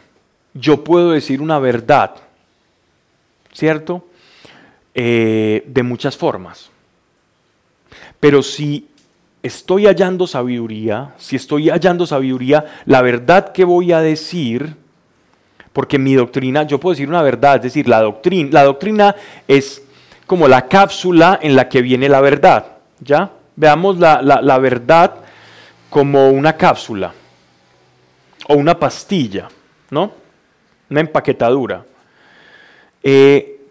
Yo puedo decir una verdad, ¿cierto? Eh, de muchas formas. Pero si estoy hallando sabiduría, si estoy hallando sabiduría, la verdad que voy a decir, porque mi doctrina, yo puedo decir una verdad, es decir, la doctrina, la doctrina es como la cápsula en la que viene la verdad, ¿ya? Veamos la, la, verdad como una cápsula o una pastilla, ¿no? Una empaquetadura. Eh,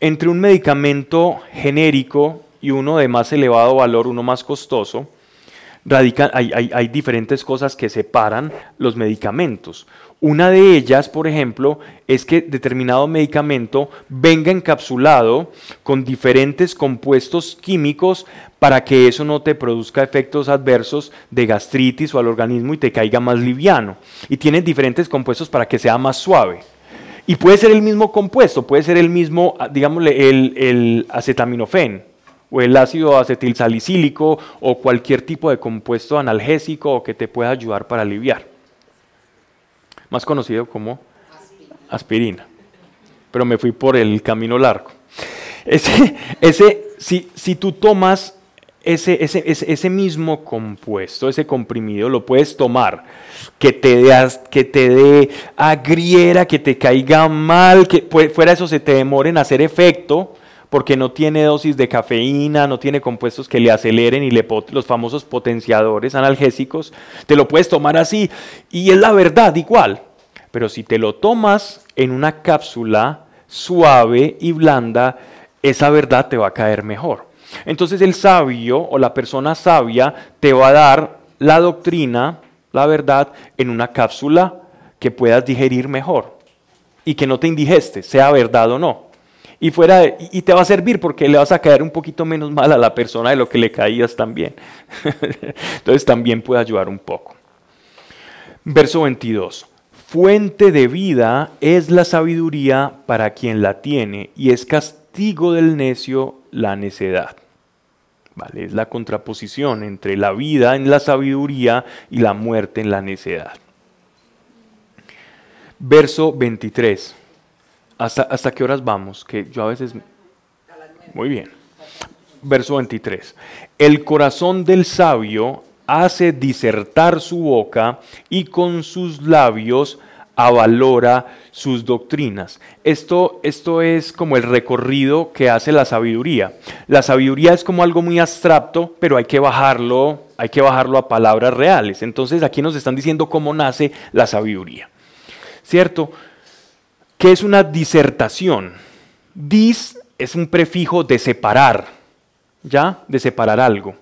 entre un medicamento genérico y uno de más elevado valor, uno más costoso, hay, diferentes cosas que separan los medicamentos. Una de ellas, por ejemplo, es que determinado medicamento venga encapsulado con diferentes compuestos químicos para que eso no te produzca efectos adversos de gastritis o al organismo y te caiga más liviano. Y tiene diferentes compuestos para que sea más suave. Y puede ser el mismo compuesto, puede ser el mismo, digámosle, el, el acetaminofén o el ácido acetilsalicílico o cualquier tipo de compuesto analgésico que te pueda ayudar para aliviar. Más conocido como aspirina. pero me fui por el camino largo. Ese, ese, si, si tú tomas ese, ese, ese, mismo compuesto, ese comprimido, lo puedes tomar, que te dé, que te dé agriera, que te caiga mal, que fuera eso se te demore en hacer efecto, porque no tiene dosis de cafeína, no tiene compuestos que le aceleren y le los famosos potenciadores analgésicos, te lo puedes tomar así y es la verdad igual. Pero si te lo tomas en una cápsula suave y blanda, esa verdad te va a caer mejor. Entonces el sabio o la persona sabia te va a dar la doctrina, la verdad, en una cápsula que puedas digerir mejor y que no te indigeste, sea verdad o no y, fuera y te va a servir porque le vas a caer un poquito menos mal a la persona de lo que le caías también. Entonces también puede ayudar un poco. Verso 22. Fuente de vida es la sabiduría para quien la tiene y es castigo del necio la necedad. ¿Vale? Es la contraposición entre la vida en la sabiduría y la muerte en la necedad. Verso 23. ¿Hasta, qué horas vamos? Que yo a veces... Muy bien. Verso 23. El corazón del sabio hace disertar su boca y con sus labios avalora sus doctrinas. Esto, esto es como el recorrido que hace la sabiduría. La sabiduría es como algo muy abstracto, pero hay que bajarlo, hay que bajarlo a palabras reales. Entonces aquí nos están diciendo cómo nace la sabiduría. ¿Cierto? ¿Qué es una disertación? Dis es un prefijo de separar, ¿ya? De separar algo.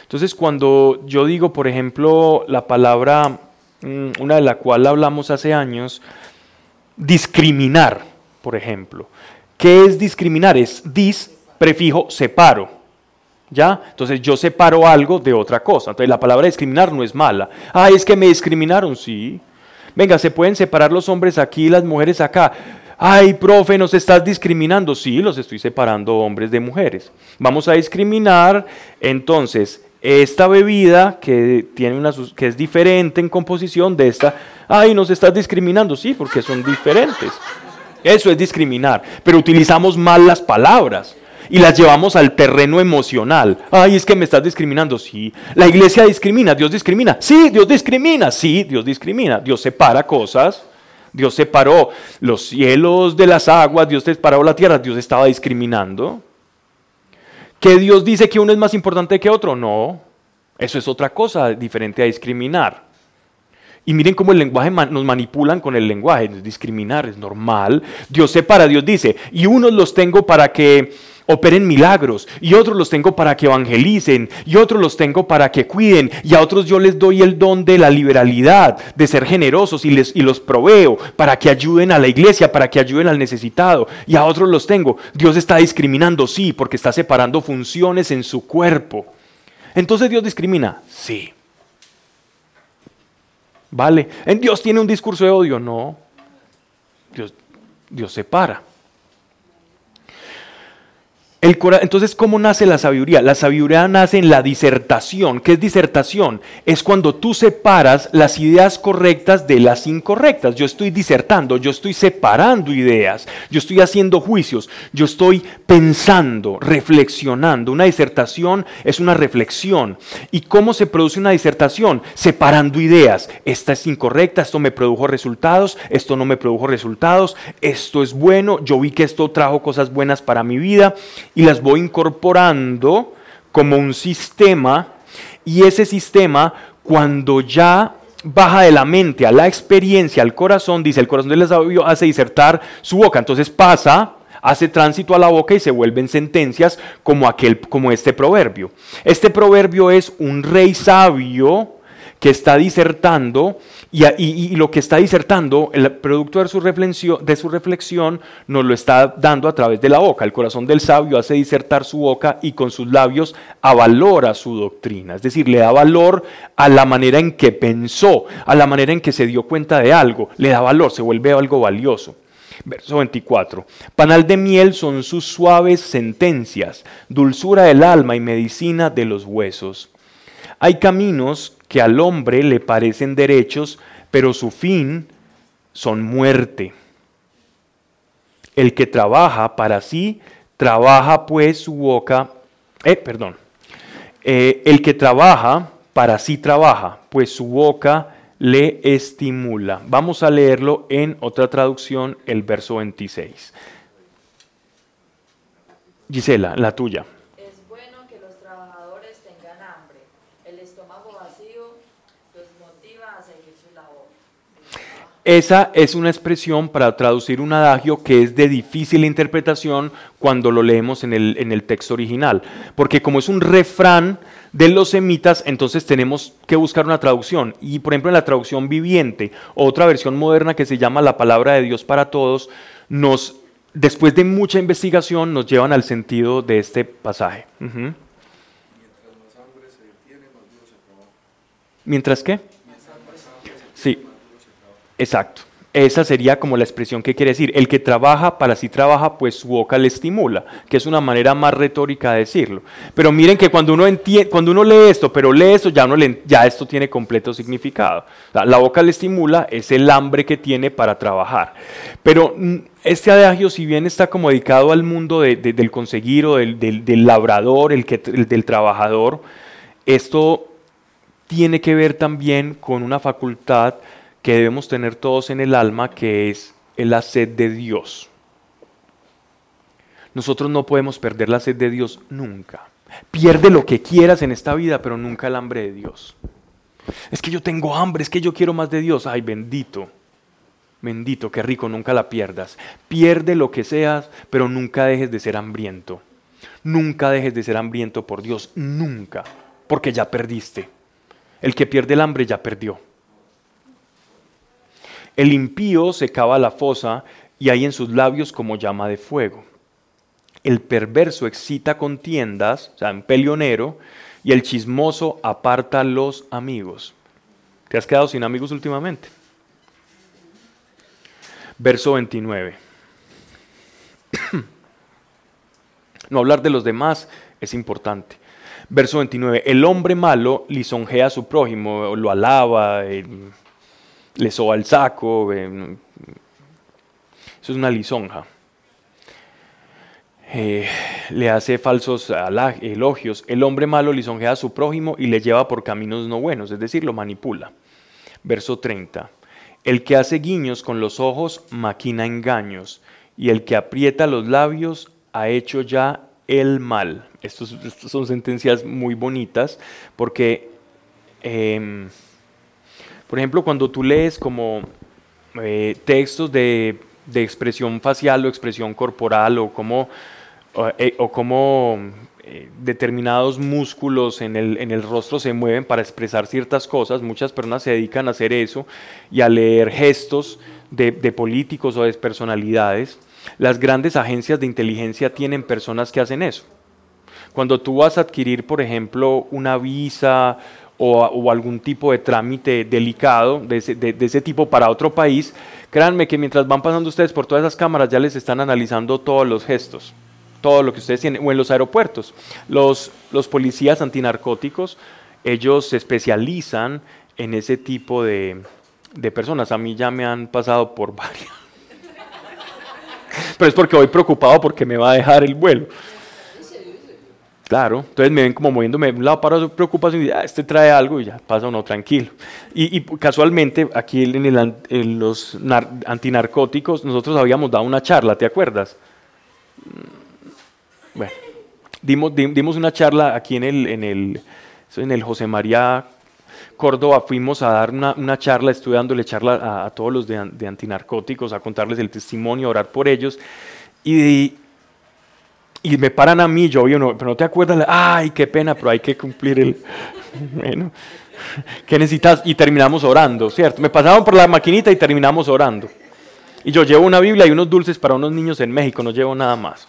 Entonces, cuando yo digo, por ejemplo, la palabra, mm, una de la cual hablamos hace años, discriminar, por ejemplo. ¿Qué es discriminar? Es dis, prefijo, separo. ¿Ya? Entonces yo separo algo de otra cosa. Entonces la palabra discriminar no es mala. Ah, es que me discriminaron, sí. Venga, ¿se pueden separar los hombres aquí y las mujeres acá? Ay, profe, nos estás discriminando. Sí, los estoy separando hombres de mujeres. Vamos a discriminar entonces esta bebida que, tiene una, que es diferente en composición de esta. Ay, nos estás discriminando. Sí, porque son diferentes. Eso es discriminar. Pero utilizamos mal las palabras y las llevamos al terreno emocional. Ay, es que me estás discriminando. Sí. La iglesia discrimina, Dios discrimina. Sí, Dios discrimina. Sí, Dios discrimina. Dios separa cosas. Dios separó los cielos de las aguas, Dios separó la tierra, Dios estaba discriminando. ¿Que Dios dice que uno es más importante que otro? No, eso es otra cosa diferente a discriminar. Y miren cómo el lenguaje nos manipulan con el lenguaje, discriminar es normal. Dios separa, Dios dice, y unos los tengo para que operen milagros, y otros los tengo para que evangelicen, y otros los tengo para que cuiden, y a otros yo les doy el don de la liberalidad, de ser generosos y, les, y los proveo para que ayuden a la iglesia, para que ayuden al necesitado, y a otros los tengo. Dios está discriminando, sí, porque está separando funciones en su cuerpo. Entonces Dios discrimina, sí. ¿Vale? ¿En Dios tiene un discurso de odio? No. Dios, Dios separa entonces, ¿cómo nace la sabiduría? La sabiduría nace en la disertación. ¿Qué es disertación? Es cuando tú separas las ideas correctas de las incorrectas. Yo estoy disertando, yo estoy separando ideas, yo estoy haciendo juicios, yo estoy pensando, reflexionando. Una disertación es una reflexión. ¿Y cómo se produce una disertación? Separando ideas. Esta es incorrecta, esto me produjo resultados, esto no me produjo resultados, esto es bueno, yo vi que esto trajo cosas buenas para mi vida y las voy incorporando como un sistema y ese sistema cuando ya baja de la mente a la experiencia, al corazón, dice el corazón del sabio hace disertar su boca, entonces pasa hace tránsito a la boca y se vuelven sentencias como aquel como este proverbio. Este proverbio es un rey sabio que está disertando y, lo que está disertando, el producto de su, reflexión, de su reflexión, nos lo está dando a través de la boca. El corazón del sabio hace disertar su boca y con sus labios avalora su doctrina. Es decir, le da valor a la manera en que pensó, a la manera en que se dio cuenta de algo. Le da valor, se vuelve algo valioso. Verso 24. Panal de miel son sus suaves sentencias, dulzura del alma y medicina de los huesos. Hay caminos que al hombre le parecen derechos, pero su fin son muerte. El que trabaja para sí, trabaja pues su boca, eh, perdón, eh, el que trabaja para sí trabaja, pues su boca le estimula. Vamos a leerlo en otra traducción, el verso 26. Gisela, la tuya. Es bueno que los trabajadores tengan hambre. El estómago vacío los motiva a seguir su labor. Esa es una expresión para traducir un adagio que es de difícil interpretación cuando lo leemos en el, en el texto original. Porque como es un refrán de los semitas, entonces tenemos que buscar una traducción. Y por ejemplo en la traducción viviente, otra versión moderna que se llama La palabra de Dios para todos, nos, después de mucha investigación, nos llevan al sentido de este pasaje. ¿Mientras qué? Exacto. Esa sería como la expresión que quiere decir. El que trabaja para sí trabaja, pues su boca le estimula, que es una manera más retórica de decirlo. Pero miren que cuando uno, entie- cuando uno lee esto, pero lee esto, ya, ya esto tiene completo significado. La boca le estimula, es el hambre que tiene para trabajar. Pero mm, este adagio, si bien está como dedicado al mundo de- de- del conseguir o del labrador, el que, el del trabajador, esto tiene que ver también con una facultad que debemos tener todos en el alma, que es la sed de Dios. Nosotros no podemos perder la sed de Dios nunca. Pierde lo que quieras en esta vida, pero nunca el hambre de Dios. Es que yo tengo hambre, es que yo quiero más de Dios. Ay, bendito. Bendito, qué rico, nunca la pierdas. Pierde lo que seas, pero nunca dejes de ser hambriento. Nunca dejes de ser hambriento por Dios, nunca, porque ya perdiste. El que pierde el hambre ya perdió. El impío se cava la fosa y hay en sus labios como llama de fuego. El perverso excita contiendas, o sea, un peleonero, y el chismoso aparta los amigos. ¿Te has quedado sin amigos últimamente? Verso 29. No hablar de los demás es importante. Verso 29. El hombre malo lisonjea a su prójimo, lo alaba, le soba el saco. eh, eso es una lisonja. Eh, le hace falsos elogios. El hombre malo lisonjea a su prójimo y le lleva por caminos no buenos, es decir, lo manipula. Verso 30. El que hace guiños con los ojos maquina engaños, y el que aprieta los labios ha hecho ya el mal. Estas son sentencias muy bonitas porque, em, por ejemplo, cuando tú lees como eh, textos de, de expresión facial o expresión corporal o como, o, eh, o como eh, determinados músculos en el, en el rostro se mueven para expresar ciertas cosas, muchas personas se dedican a hacer eso y a leer gestos de, de políticos o de personalidades. Las grandes agencias de inteligencia tienen personas que hacen eso. Cuando tú vas a adquirir, por ejemplo, una visa o, algún tipo de trámite delicado de ese, de- de ese tipo para otro país, créanme que mientras van pasando ustedes por todas esas cámaras ya les están analizando todos los gestos, todo lo que ustedes tienen, o en los aeropuertos. Los, los policías antinarcóticos, ellos se especializan en ese tipo de, de personas. A mí ya me han pasado por varias. Pero es porque voy preocupado porque me va a dejar el vuelo. Claro, entonces me ven como moviéndome de un lado para otro, preocupación y ah, este trae algo y ya pasa uno tranquilo. Y, casualmente aquí en, el los nar- antinarcóticos nosotros habíamos dado una charla, ¿te acuerdas? Mm, Bueno, dimos, dim- dimos una charla aquí en el, en el, José María Córdoba, fuimos a dar una, charla, estuve dándole charla a, todos los de, de antinarcóticos, a contarles el testimonio, a orar por ellos. Y, y me paran a mí, yo, oye, no, pero no te acuerdas, ay, qué pena, pero hay que cumplir el, bueno, ¿qué necesitas? Y terminamos orando, ¿cierto? Me pasaron por la maquinita y terminamos orando. Y yo llevo una Biblia y unos dulces para unos niños en México, no llevo nada más.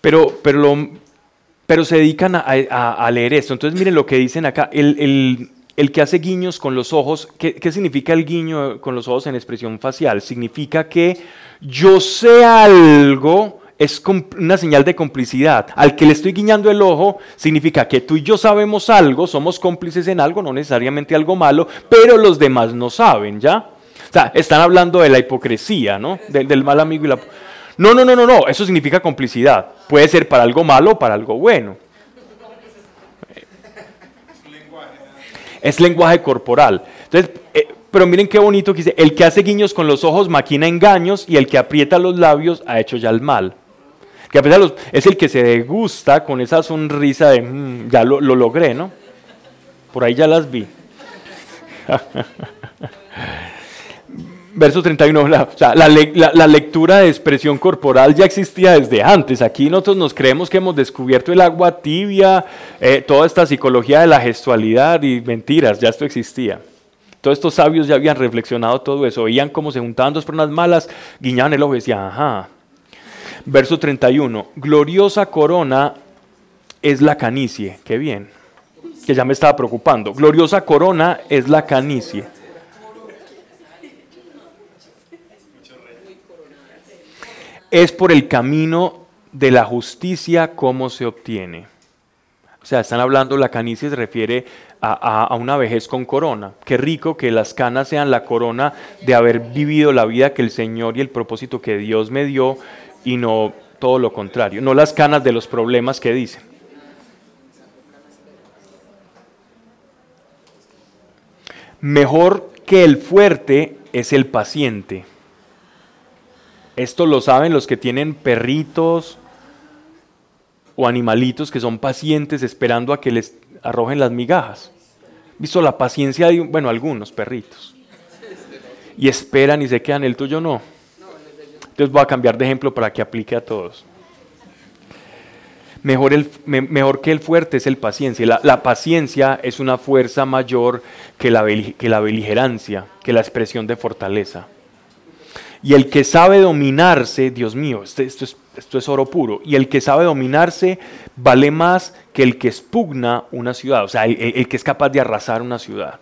Pero, pero, pero se dedican a, a- a leer esto. Entonces miren lo que dicen acá. El, el- el que hace guiños con los ojos, ¿qué, qué significa el guiño con los ojos en expresión facial? Significa que yo sé algo, es una señal de complicidad. Al que le estoy guiñando el ojo, significa que tú y yo sabemos algo, somos cómplices en algo, no necesariamente algo malo, pero los demás no saben, ¿ya? O sea, están hablando de la hipocresía, ¿no? Del, del mal amigo y la... No, no, no, no, no, eso significa complicidad. Puede ser para algo malo o para algo bueno. Es lenguaje corporal. Entonces, eh, pero miren qué bonito que dice, el que hace guiños con los ojos maquina engaños y el que aprieta los labios ha hecho ya el mal. Que aprieta los, es el que se degusta con esa sonrisa de, "Mm, ya lo, lo logré, ¿no? Por ahí ya las vi. Verso 31, la, o la, la- la lectura de expresión corporal ya existía desde antes. Aquí nosotros nos creemos que hemos descubierto el agua tibia, eh, toda esta psicología de la gestualidad y mentiras, ya esto existía. Todos estos sabios ya habían reflexionado todo eso, veían cómo se juntaban dos personas malas, guiñaban el ojo y decían, ajá. Verso 31, gloriosa corona es la canicie, qué bien, que ya me estaba preocupando. Gloriosa corona es la canicie. Es por el camino de la justicia cómo se obtiene. O sea, están hablando, la canicie se refiere a, a- a una vejez con corona. Qué rico que las canas sean la corona de haber vivido la vida que el Señor y el propósito que Dios me dio y no todo lo contrario, no las canas de los problemas que dicen. Mejor que el fuerte es el paciente. Esto lo saben los que tienen perritos o animalitos que son pacientes esperando a que les arrojen las migajas. ¿Visto la paciencia de, bueno, algunos perritos? Y esperan y se quedan, el tuyo no. Entonces voy a cambiar de ejemplo para que aplique a todos. Mejor, el, me- mejor que el fuerte es el paciencia. La, la paciencia es una fuerza mayor que la, beligerancia, que la expresión de fortaleza. Y el que sabe dominarse, Dios mío, este- esto, es, oro puro, y el que sabe dominarse vale más que el que expugna una ciudad, o sea, el que es capaz de arrasar una ciudad.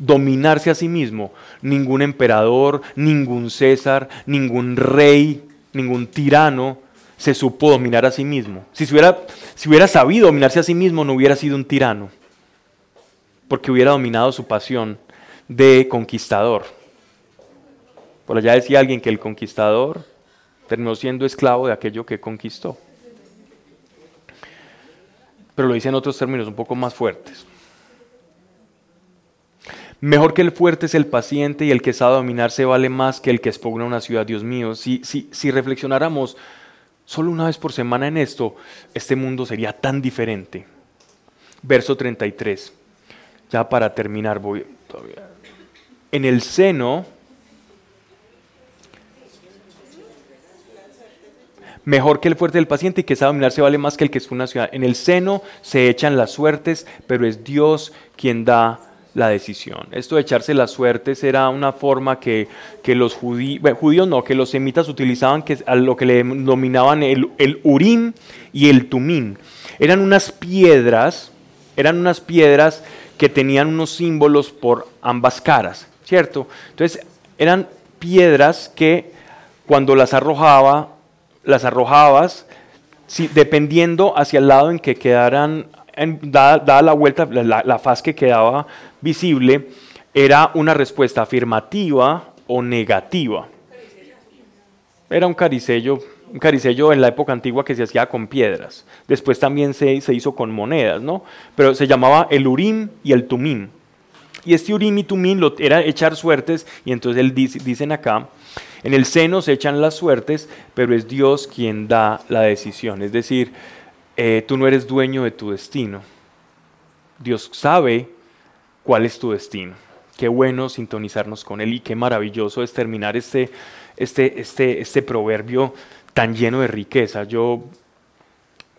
Dominarse a sí mismo, ningún emperador, ningún César, ningún rey, ningún tirano se supo dominar a sí mismo. Si, se hubiera, si hubiera sabido dominarse a sí mismo, no hubiera sido un tirano, porque hubiera dominado su pasión de conquistador. Por allá decía alguien que el conquistador terminó siendo esclavo de aquello que conquistó. Pero lo dice en otros términos un poco más fuertes. Mejor que el fuerte es el paciente y el que sabe dominarse vale más que el que expugna una ciudad, Dios mío. Si, si, si reflexionáramos solo una vez por semana en esto, este mundo sería tan diferente. Verso 33. Ya para terminar, voy todavía. En el seno, mejor que el fuerte del paciente y que sabe dominarse vale más que el que es una ciudad. En el seno se echan las suertes, pero es Dios quien da la decisión. Esto de echarse las suertes era una forma que, que los judíos, no, que los semitas utilizaban, que a lo que le dominaban el, el urim y el tumín. Eran unas piedras, eran unas piedras que tenían unos símbolos por ambas caras, ¿cierto? Entonces eran piedras que cuando las arrojaba, las arrojabas, dependiendo hacia el lado en que quedaran, en, dada, la vuelta, la, la faz que quedaba visible, era una respuesta afirmativa o negativa. Era un caricello, un caricello en la época antigua que se hacía con piedras. Después también se, se hizo con monedas, ¿no? Pero se llamaba el urim y el tumim. Y este urim y tumim lo, era echar suertes, y entonces él dice, dicen acá, en el seno se echan las suertes, pero es Dios quien da la decisión. Es decir, eh, tú no eres dueño de tu destino. Dios sabe cuál es tu destino. Qué bueno sintonizarnos con Él y qué maravilloso es terminar este, este, este, este proverbio tan lleno de riqueza. Yo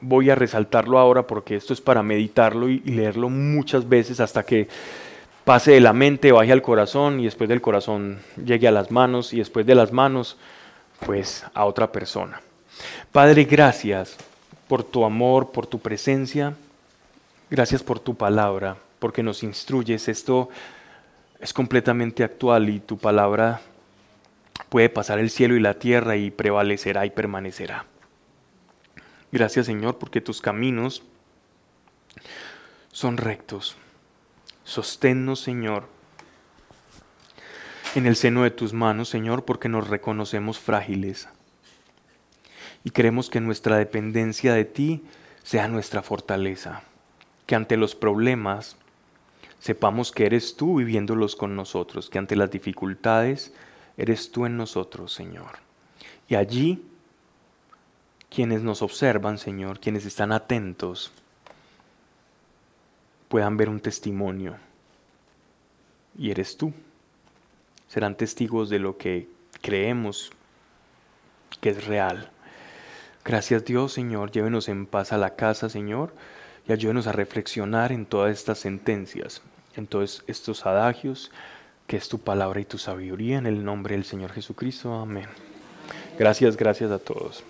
voy a resaltarlo ahora porque esto es para meditarlo y, y leerlo muchas veces hasta que pase de la mente, baje al corazón y después del corazón llegue a las manos y después de las manos, pues a otra persona. Padre, gracias por tu amor, por tu presencia. Gracias por tu palabra, porque nos instruyes. Esto es completamente actual y tu palabra puede pasar el cielo y la tierra y prevalecerá y permanecerá. Gracias Señor, porque tus caminos son rectos. Sosténnos, Señor, en el seno de tus manos, Señor, porque nos reconocemos frágiles. Y queremos que nuestra dependencia de ti sea nuestra fortaleza. Que ante los problemas sepamos que eres tú viviéndolos con nosotros, que ante las dificultades eres tú en nosotros, Señor. Y allí, quienes nos observan, Señor, quienes están atentos, puedan ver un testimonio. Y eres tú. Serán testigos de lo que creemos que es real. Gracias Dios, Señor. Llévenos en paz a la casa, Señor, y ayúdenos a reflexionar en todas estas sentencias en todos estos adagios, que es tu palabra y tu sabiduría, en el nombre del Señor Jesucristo. Amén. Gracias, gracias a todos.